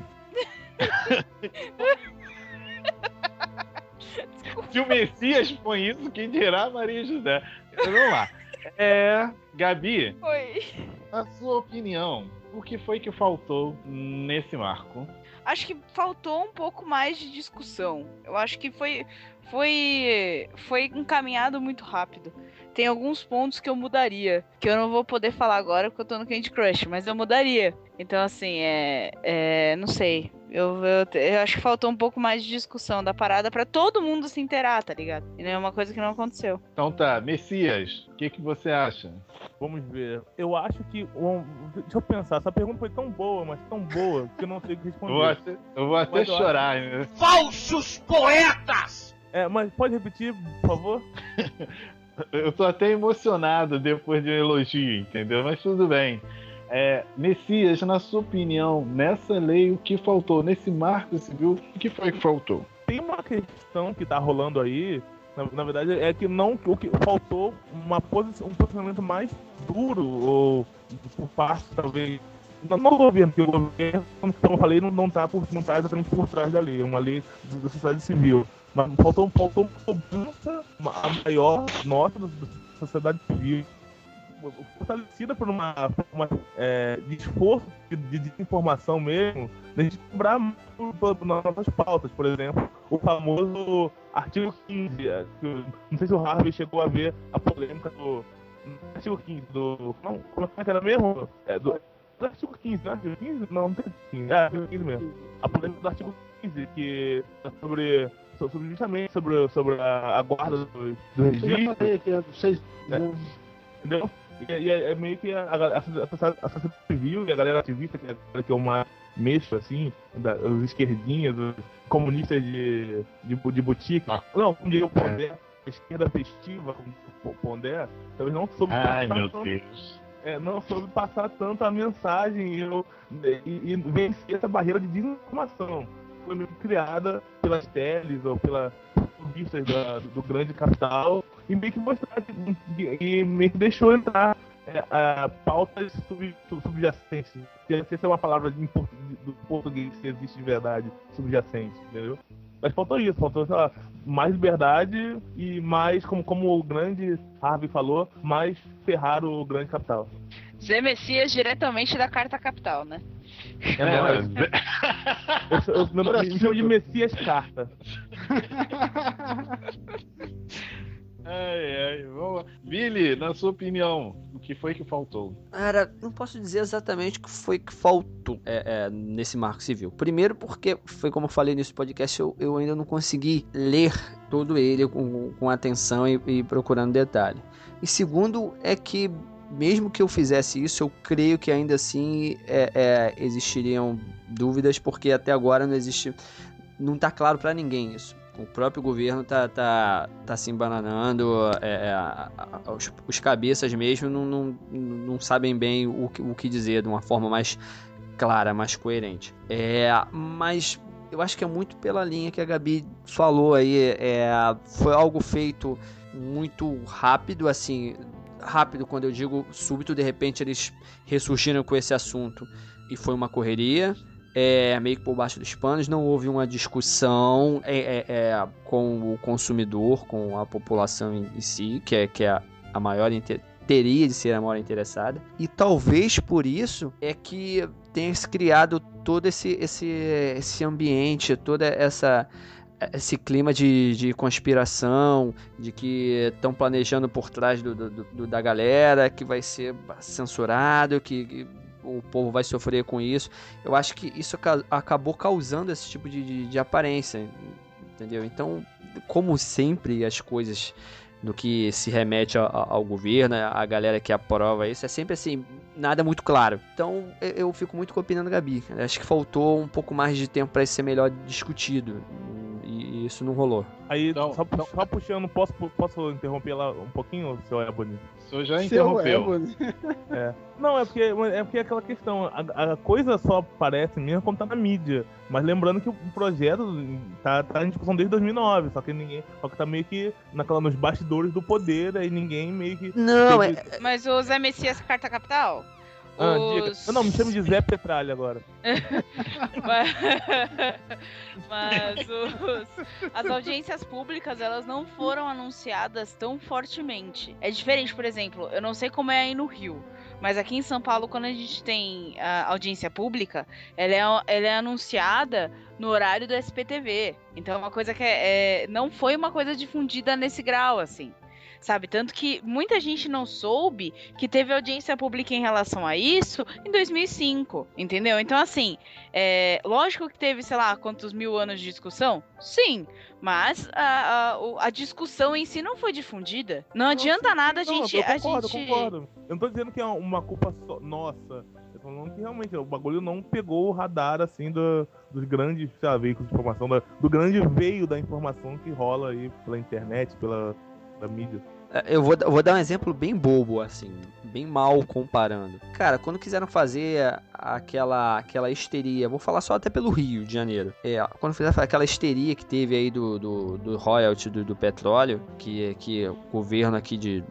*laughs* Se o Messias põe isso, quem dirá Maria José? Então, Vamos lá. É. Gabi, Oi. a sua opinião, o que foi que faltou nesse marco? Acho que faltou um pouco mais de discussão. Eu acho que foi, foi, foi encaminhado muito rápido. Tem alguns pontos que eu mudaria, que eu não vou poder falar agora porque eu tô no Candy Crush, mas eu mudaria. Então, assim, é. é não sei. Eu, eu, eu acho que faltou um pouco mais de discussão da parada pra todo mundo se inteirar, tá ligado? E não é uma coisa que não aconteceu. Então tá, Messias, o que, que você acha? Vamos ver. Eu acho que. um, deixa eu pensar. Essa pergunta foi tão boa, mas tão boa, que eu não sei o que Eu responder. vou até, eu vou até eu chorar, né? Falsos poetas! É, mas pode repetir, por favor? *laughs* Eu tô até emocionado depois de um elogio, entendeu? Mas tudo bem. É, Messias, na sua opinião, nessa lei, o que faltou? Nesse marco civil, o que foi que faltou? Tem uma questão que tá rolando aí. Na, na verdade, é que não o que faltou uma posi um posicionamento mais duro ou por parte talvez não, não governo, porque o governo, como eu falei, não, não, tá por, não tá exatamente por trás da lei, é uma lei da sociedade civil. Mas faltou, faltou uma cobrança maior da da sociedade civil, fortalecida por uma, por uma é, de esforço de, de desinformação mesmo, de a gente cobrar nossas pautas, por exemplo, o famoso artigo 15. é, que não sei se o Harvey chegou a ver a polêmica do artigo 15 do. Não, como é que era mesmo? É, do, do artigo 15, né? Artigo 15? Não, não tem 15. É, artigo 15 mesmo. A polêmica do artigo 15, que é sobre. sobre justamente sobre, sobre a, a guarda dos, dos Eu já falei aqui, vocês. É. entendeu? E, e é, é meio que a, a, a, sociedade civil e a galera ativista, que é, que é uma mexo, assim, da, os esquerdinhas, os comunistas de, de, de boutique. Ah. Não, como diria o Pondé, a esquerda festiva, como o Pondé, talvez não soube Ai, passar meu tanto- Deus. é, não soube passar tanto a mensagem e, eu- e, e vencer essa barreira de desinformação. Foi meio que criada pelas teles ou pelas revistas da- do grande capital e meio que mostrar que- e meio que deixou entrar é, a pautas sub, sub- subjacentes. Que se é uma palavra de, do português se existe de verdade, subjacente, entendeu? Mas faltou isso, faltou, sei lá, mais liberdade e mais, como, como o grande Harvey falou, mais ferrar o grande capital. Zé Messias diretamente da Carta Capital, né? É nóis. *laughs* Eu, eu, meu nome- me chamo de Messias Carta. *laughs* Ai, ai, vamos. Billy, na sua opinião, o que foi que faltou? Cara, não posso dizer exatamente o que foi que faltou é, é, nesse marco civil. Primeiro porque, foi como eu falei nesse podcast, eu, eu ainda não consegui ler todo ele com, com atenção e, e procurando detalhe. E segundo é que, mesmo que eu fizesse isso, eu creio que ainda assim é, é, existiriam dúvidas, porque até agora não existe... Não tá claro para ninguém isso. O próprio governo tá, tá, tá se embananando, é, é, os, os cabeças mesmo não, não, não sabem bem o, que- o que dizer de uma forma mais clara, mais coerente. É, mas eu acho que é muito pela linha que a Gabi falou aí. É, foi algo feito muito rápido, assim. Rápido, quando eu digo súbito, de repente eles ressurgiram com esse assunto e foi uma correria é, meio que por baixo dos panos, não houve uma discussão é, é, é, com o consumidor, com a população em, si, que é, que é a, maior teria de ser a maior interessada. E talvez por isso é que tenha se criado todo esse, esse, esse ambiente, toda essa esse clima de, de conspiração, de que estão planejando por trás do, do- do- da galera, que vai ser censurado, que, que o povo vai sofrer com isso. Eu acho que isso ca- acabou causando esse tipo de, de, de aparência, entendeu? Então, como sempre, as coisas do que se remete ao, ao governo, a galera que aprova isso, é sempre assim, nada muito claro. Então, eu, eu fico muito com a opinião da Gabi. Acho que faltou um pouco mais de tempo para isso ser melhor discutido. E isso não rolou. Aí, Então, só, só puxando, posso, posso interromper lá um pouquinho, seu Ebony? O senhor já interrompeu. Ebony. *laughs* Não, é porque é porque é aquela questão, a, a coisa só aparece mesmo quando tá na mídia. Mas lembrando que o projeto tá, tá em discussão desde 2009, só que ninguém, só que tá meio que naquela, nos bastidores do poder, aí ninguém meio que... Não, teve- é, Mas o Zé Messias Carta Capital? Ah. Os- Não, não, me chame de Zé Petralha agora. *laughs* Mas, mas os- as audiências públicas elas não foram anunciadas tão fortemente. É diferente, por exemplo, eu não sei como é aí no Rio, mas aqui em São Paulo, quando a gente tem a audiência pública, ela é, ela é anunciada no horário do SPTV. Então é uma coisa que é, é- não foi uma coisa difundida nesse grau, assim. Sabe? Tanto que muita gente não soube que teve audiência pública em relação a isso em 2005, entendeu? Então, assim, é, lógico que teve, sei lá, quantos mil anos de discussão? Sim, mas a, a, a discussão em si não foi difundida. Não adianta nada a Não, gente. eu a concordo, gente... concordo. Eu não tô dizendo que é uma culpa só nossa. Eu tô falando que realmente o bagulho não pegou o radar, assim, do- dos grandes lá, veículos de informação, da- do grande veio da informação que rola aí pela internet, pela, pela mídia. Eu vou, eu vou dar um exemplo bem bobo, assim, bem mal comparando. Cara, quando quiseram fazer aquela, aquela histeria, vou falar só até pelo Rio de Janeiro. É, quando fizeram aquela histeria que teve aí do, do, do royalty do, do petróleo, que, que o governo aqui de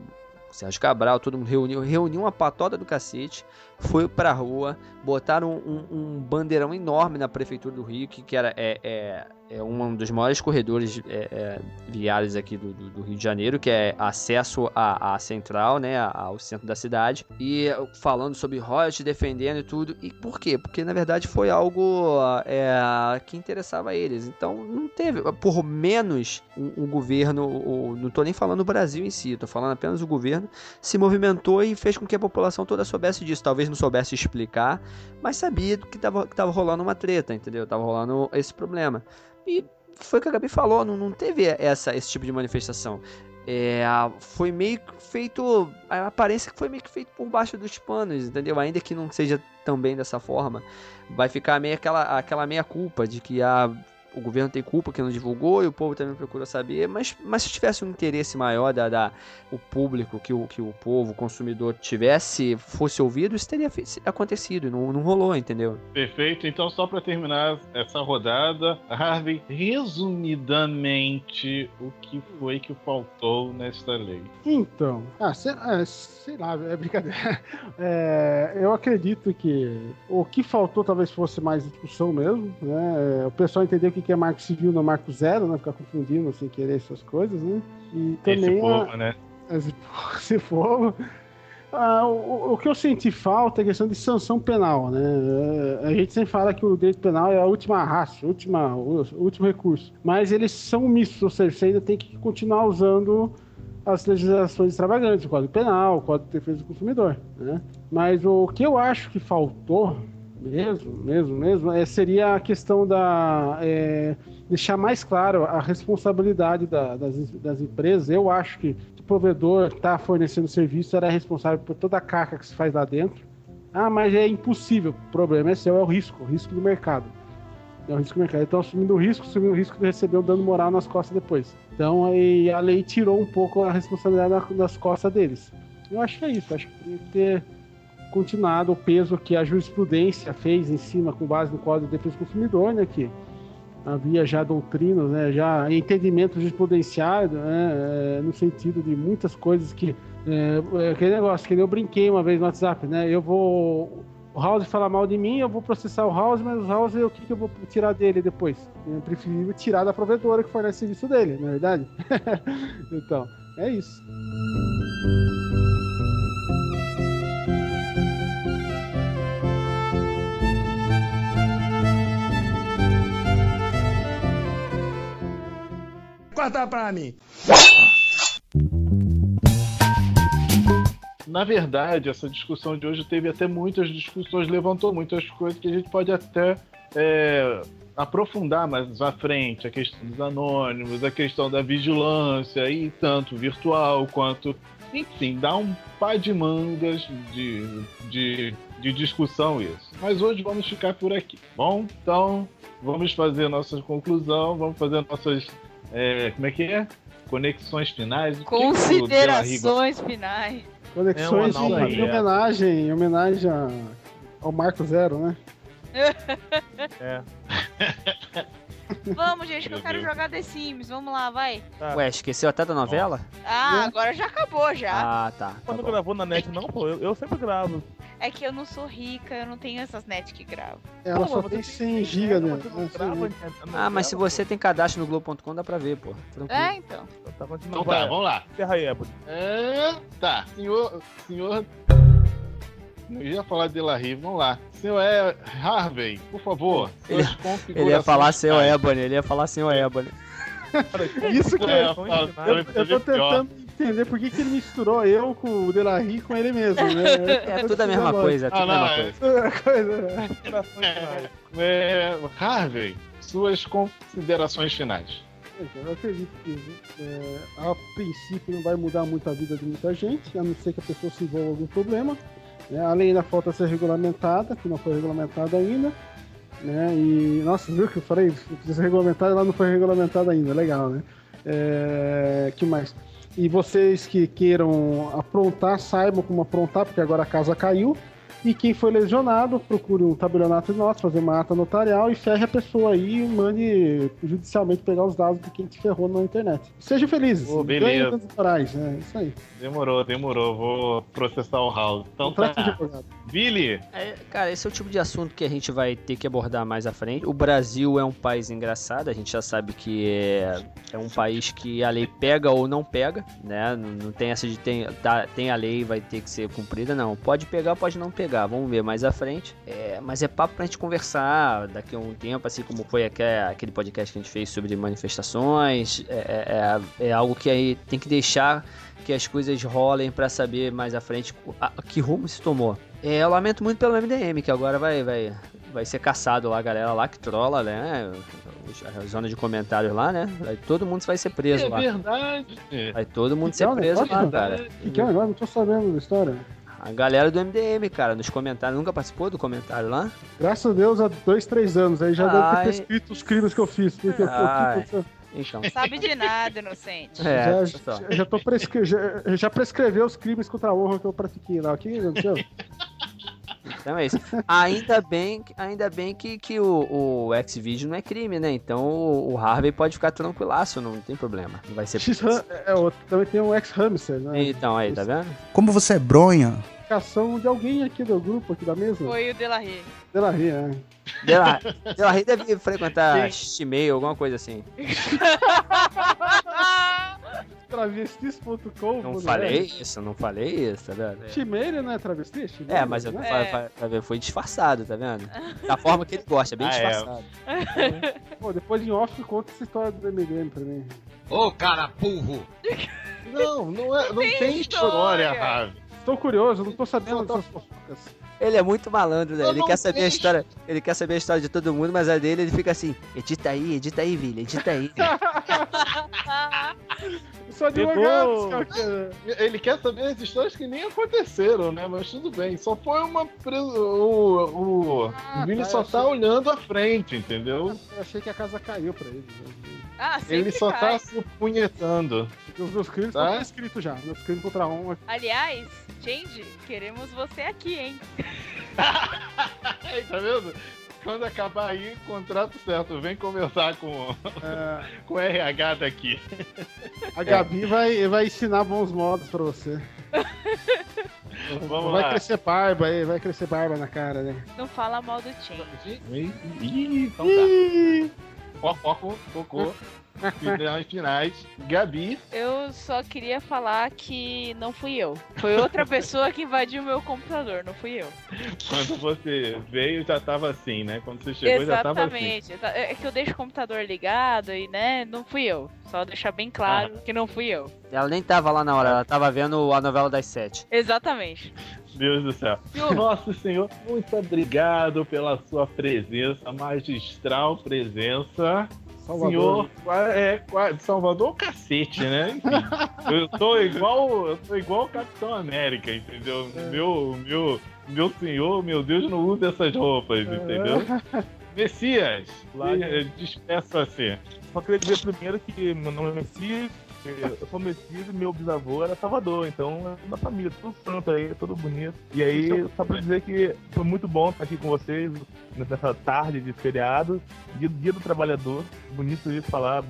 Sérgio Cabral, todo mundo reuniu, reuniu uma patota do cacete, foi pra rua, botaram um, um bandeirão enorme na prefeitura do Rio, que, que era é, é, é um dos maiores corredores é, é, viários aqui do, do, do Rio de Janeiro, que é acesso à, à central, né, ao centro da cidade, e falando sobre royalties, defendendo e tudo. E por quê? Porque na verdade foi algo é, que interessava a eles. Então não teve, por menos o, governo, não tô nem falando o Brasil em si, tô falando apenas o governo, se movimentou e fez com que a população toda soubesse disso. Talvez não soubesse explicar, mas sabia que tava, que tava rolando uma treta, entendeu? Tava rolando esse problema. E foi o que a Gabi falou, não, não teve essa, esse tipo de manifestação. É, foi meio que feito. A aparência que foi meio que feito por baixo dos panos, entendeu? Ainda que não seja também dessa forma, vai ficar meio aquela, aquela meia culpa de que a, o governo tem culpa que não divulgou e o povo também procura saber. Mas, mas se tivesse um interesse maior da, da o público, que o, que o povo, o consumidor tivesse, fosse ouvido, isso teria acontecido. Não, não rolou, entendeu? Perfeito. Então, só para terminar essa rodada, Harvey, resumidamente, o que foi que faltou nesta lei? Então, ah, sei, ah, sei lá, é brincadeira. *laughs* É, eu acredito que o que faltou talvez fosse mais discussão mesmo, né? É, O pessoal entender o que que é marco civil no marco zero, né? Ficar confundindo sem querer essas coisas, né? E Esse também a- povo, né? esse, *laughs* esse povo. Ah, o, o que eu senti falta é a questão de sanção penal, né? É, A gente sempre fala que o direito penal é a última raça, a última, o, o último recurso. Mas eles são mistos, ou seja, você ainda tem que continuar usando as legislações extravagantes, o Código Penal, o Código de Defesa do Consumidor, né? Mas o que eu acho que faltou, mesmo, mesmo, mesmo, é, seria a questão da... é, deixar mais claro a responsabilidade da- das, das empresas. Eu acho que o provedor que está fornecendo serviço era responsável por toda a caca que se faz lá dentro. Ah, mas é impossível. O problema é seu, é o risco, o risco do mercado. É o risco do mercado. Então, assumindo o risco, assumindo o risco de receber um dano moral nas costas depois. Então, aí a lei tirou um pouco a responsabilidade da- das costas deles. Eu acho que é isso. Acho que teria que ter continuado o peso que a jurisprudência fez em cima, com base no Código de Defesa do Consumidor, né? Que havia já doutrinas, né, já entendimento jurisprudenciário, né, é, no sentido de muitas coisas que é, aquele negócio que eu brinquei uma vez no WhatsApp, né? Eu vou o House falar mal de mim, eu vou processar o House, mas o House o que, que eu vou tirar dele depois? É preferível tirar da provedora que fornece serviço dele, não é verdade? *laughs* então, é isso. Corta pra mim. Na verdade, essa discussão de hoje teve até muitas discussões, levantou muitas coisas que a gente pode até é, aprofundar mais à frente. A questão dos anônimos, a questão da vigilância, e tanto virtual quanto. Enfim, dá um par de mangas de, de, de discussão isso. Mas hoje vamos ficar por aqui. Bom, então vamos fazer nossa conclusão, vamos fazer nossas é, como é que é? Conexões finais. Que que Considerações finais. Conexões É um em, homenagem, em homenagem a- ao Marco Zero, né? *laughs* É. Vamos, gente, que eu quero jogar The Sims. Vamos lá, vai. Tá. Ué, esqueceu até da novela? Ah, agora já acabou já. Ah, tá. tá Quando bom. gravou na net, não, pô. Eu, eu sempre gravo. É que eu não sou rica, eu não tenho essas net que gravam. Ela Pô, só tem tem 100 GB, né? Ah, mas se você tem cadastro no Globo.com, dá pra ver, pô. Tranquilo. É, então. Então tá, vamos lá. Encerra aí, Ebony. É, tá, senhor. Senhor. Eu ia falar de La Rive, vamos lá. Senhor é Harvey, por favor. Ele- Ele ia falar seu. Ebony, ele ia falar seu Ebony. Isso que É, eu, eu, eu tô tentando entender por que, que ele misturou eu com o Delarry com ele mesmo, né? *laughs* É tudo a mesma coisa, é tudo Ah, a mesma é- coisa. É, Harvey, suas considerações finais. Eu acredito que é, a princípio não vai mudar muito a vida de muita gente, a não ser que a pessoa se envolva em algum problema. né? A lei ainda falta ser regulamentada, que não foi regulamentada ainda. Né? E, nossa, viu que eu falei? Precisa ser regulamentada, ela não foi regulamentada ainda, legal, né? É, que mais? E vocês que queiram aprontar, saibam como aprontar, porque agora a casa caiu. E quem foi lesionado, procure um tabelionato de notas, fazer uma ata notarial e ferre a pessoa aí e mande judicialmente pegar os dados de quem te ferrou na internet. Sejam felizes. Ô, beleza. morais. É isso aí. Demorou, demorou. Vou processar o House. Então Contrato de tá. advogado. Billy, É, cara, esse é o tipo de assunto que a gente vai ter que abordar mais à frente. O Brasil é um país engraçado, a gente já sabe que é, é um país que a lei pega ou não pega, né? Não, não tem essa de tem, tá- tem a lei vai ter que ser cumprida, não. Pode pegar, pode não pegar, vamos ver mais à frente. É, mas é papo pra gente conversar daqui a um tempo, assim como foi aque- aquele podcast que a gente fez sobre manifestações. É, é- é algo que aí tem que deixar que as coisas rolem pra saber mais à frente a- que rumo se tomou. É, eu lamento muito pelo MDM, que agora vai, vai, vai ser caçado lá, a galera lá que trola, né? A zona de comentários lá, né? Vai, todo mundo vai ser preso é lá. verdade. Vai todo mundo Que ser é um preso lá, cara. E que é negócio? Não tô sabendo da história. A galera do MDM, cara, nos comentários. Nunca participou do comentário lá? Graças a Deus, há dois, três anos aí já deve ter prescrito os crimes que eu fiz. Porque eu Ai. Então. Sabe de nada, inocente. É, já, pessoal. já, já tô prescre... já, já prescreveu os crimes contra a honra que eu pratiquei lá. O que aconteceu? Então é isso. Ainda bem, que- ainda bem que, que o, o X-Video não é crime, né? Então o, o Harvey pode ficar tranquilaço, não tem problema. Não vai ser X é, outro. também tem um ex-hamster, né? Então aí, tá vendo? Como você é bronha? Indicação de alguém aqui do grupo, aqui da mesa. Foi o Delarry. Dela ri, é. Dela, Dela Rey deve frequentar Gmail, alguma coisa assim. *laughs* Travestis.com. Não né? falei isso, não falei isso, tá vendo? Chimeira, né? Travesti? Chimeira, É, mas eu né? falando, É. fa- foi disfarçado, tá vendo? Da forma que ele gosta, bem Ah, é. disfarçado. *laughs* Pô, depois em off conta essa história do MDM pra mim. Ô, cara burro! *laughs* Não, não, é, não Tem tem, história. Harvey. Tô curioso, não tô sabendo dessas fofocas. Ele é muito malandro, né? Eu Ele não quer saber a história. Ele quer saber a história de todo mundo, mas a dele ele fica assim, edita aí, edita aí, Vili, edita aí. Eu sou advogado, Pegou. cara, Ele quer saber as histórias que nem aconteceram, né? Mas tudo bem. Só foi uma. O, o, Ah, o Vini tá, só tá achei- olhando à frente, entendeu? Eu achei que a casa caiu pra ele. né? Ah, Ele só cai. tá se punhetando. Os meus crimes Tá. estão prescritos já. Meus crimes contra a honra. Aliás, Change, queremos você aqui, hein? *laughs* Tá vendo? Quando acabar aí, contrato certo. Vem conversar com, É, *laughs* com o RH daqui. a Gabi vai, vai ensinar bons modos pra você. Vamos vai lá. crescer barba aí, vai crescer barba na cara, né? Não fala mal do Change. Ih, então tá. Foco, focou. Finais, finais. Gabi. Eu só queria falar que não fui eu. Foi outra pessoa que invadiu meu computador, não fui eu. Quando você veio, já tava assim, né? Quando você chegou, já tava assim. Exatamente. Exa- É que eu deixo o computador ligado e, né, não fui eu. Só deixar bem claro que não fui eu. Ela nem tava lá na hora, ela tava vendo a novela das sete. Exatamente. Deus do céu. Nosso Senhor, muito obrigado pela sua presença, magistral presença. Salvador. Senhor, é, qua- Salvador o cacete, né? Enfim, eu tô igual, eu tô igual o Capitão América, entendeu? Meu, meu, meu senhor, meu Deus, não usa essas roupas, entendeu? Messias, Lá- eh, despeço assim. Só queria dizer primeiro que meu nome é Messias, eu sou e meu bisavô era Salvador, então é da família, tudo santo aí, tudo bonito. E aí, só pra dizer que foi muito bom estar aqui com vocês nessa tarde de feriado, dia, dia do trabalhador, bonito isso falar,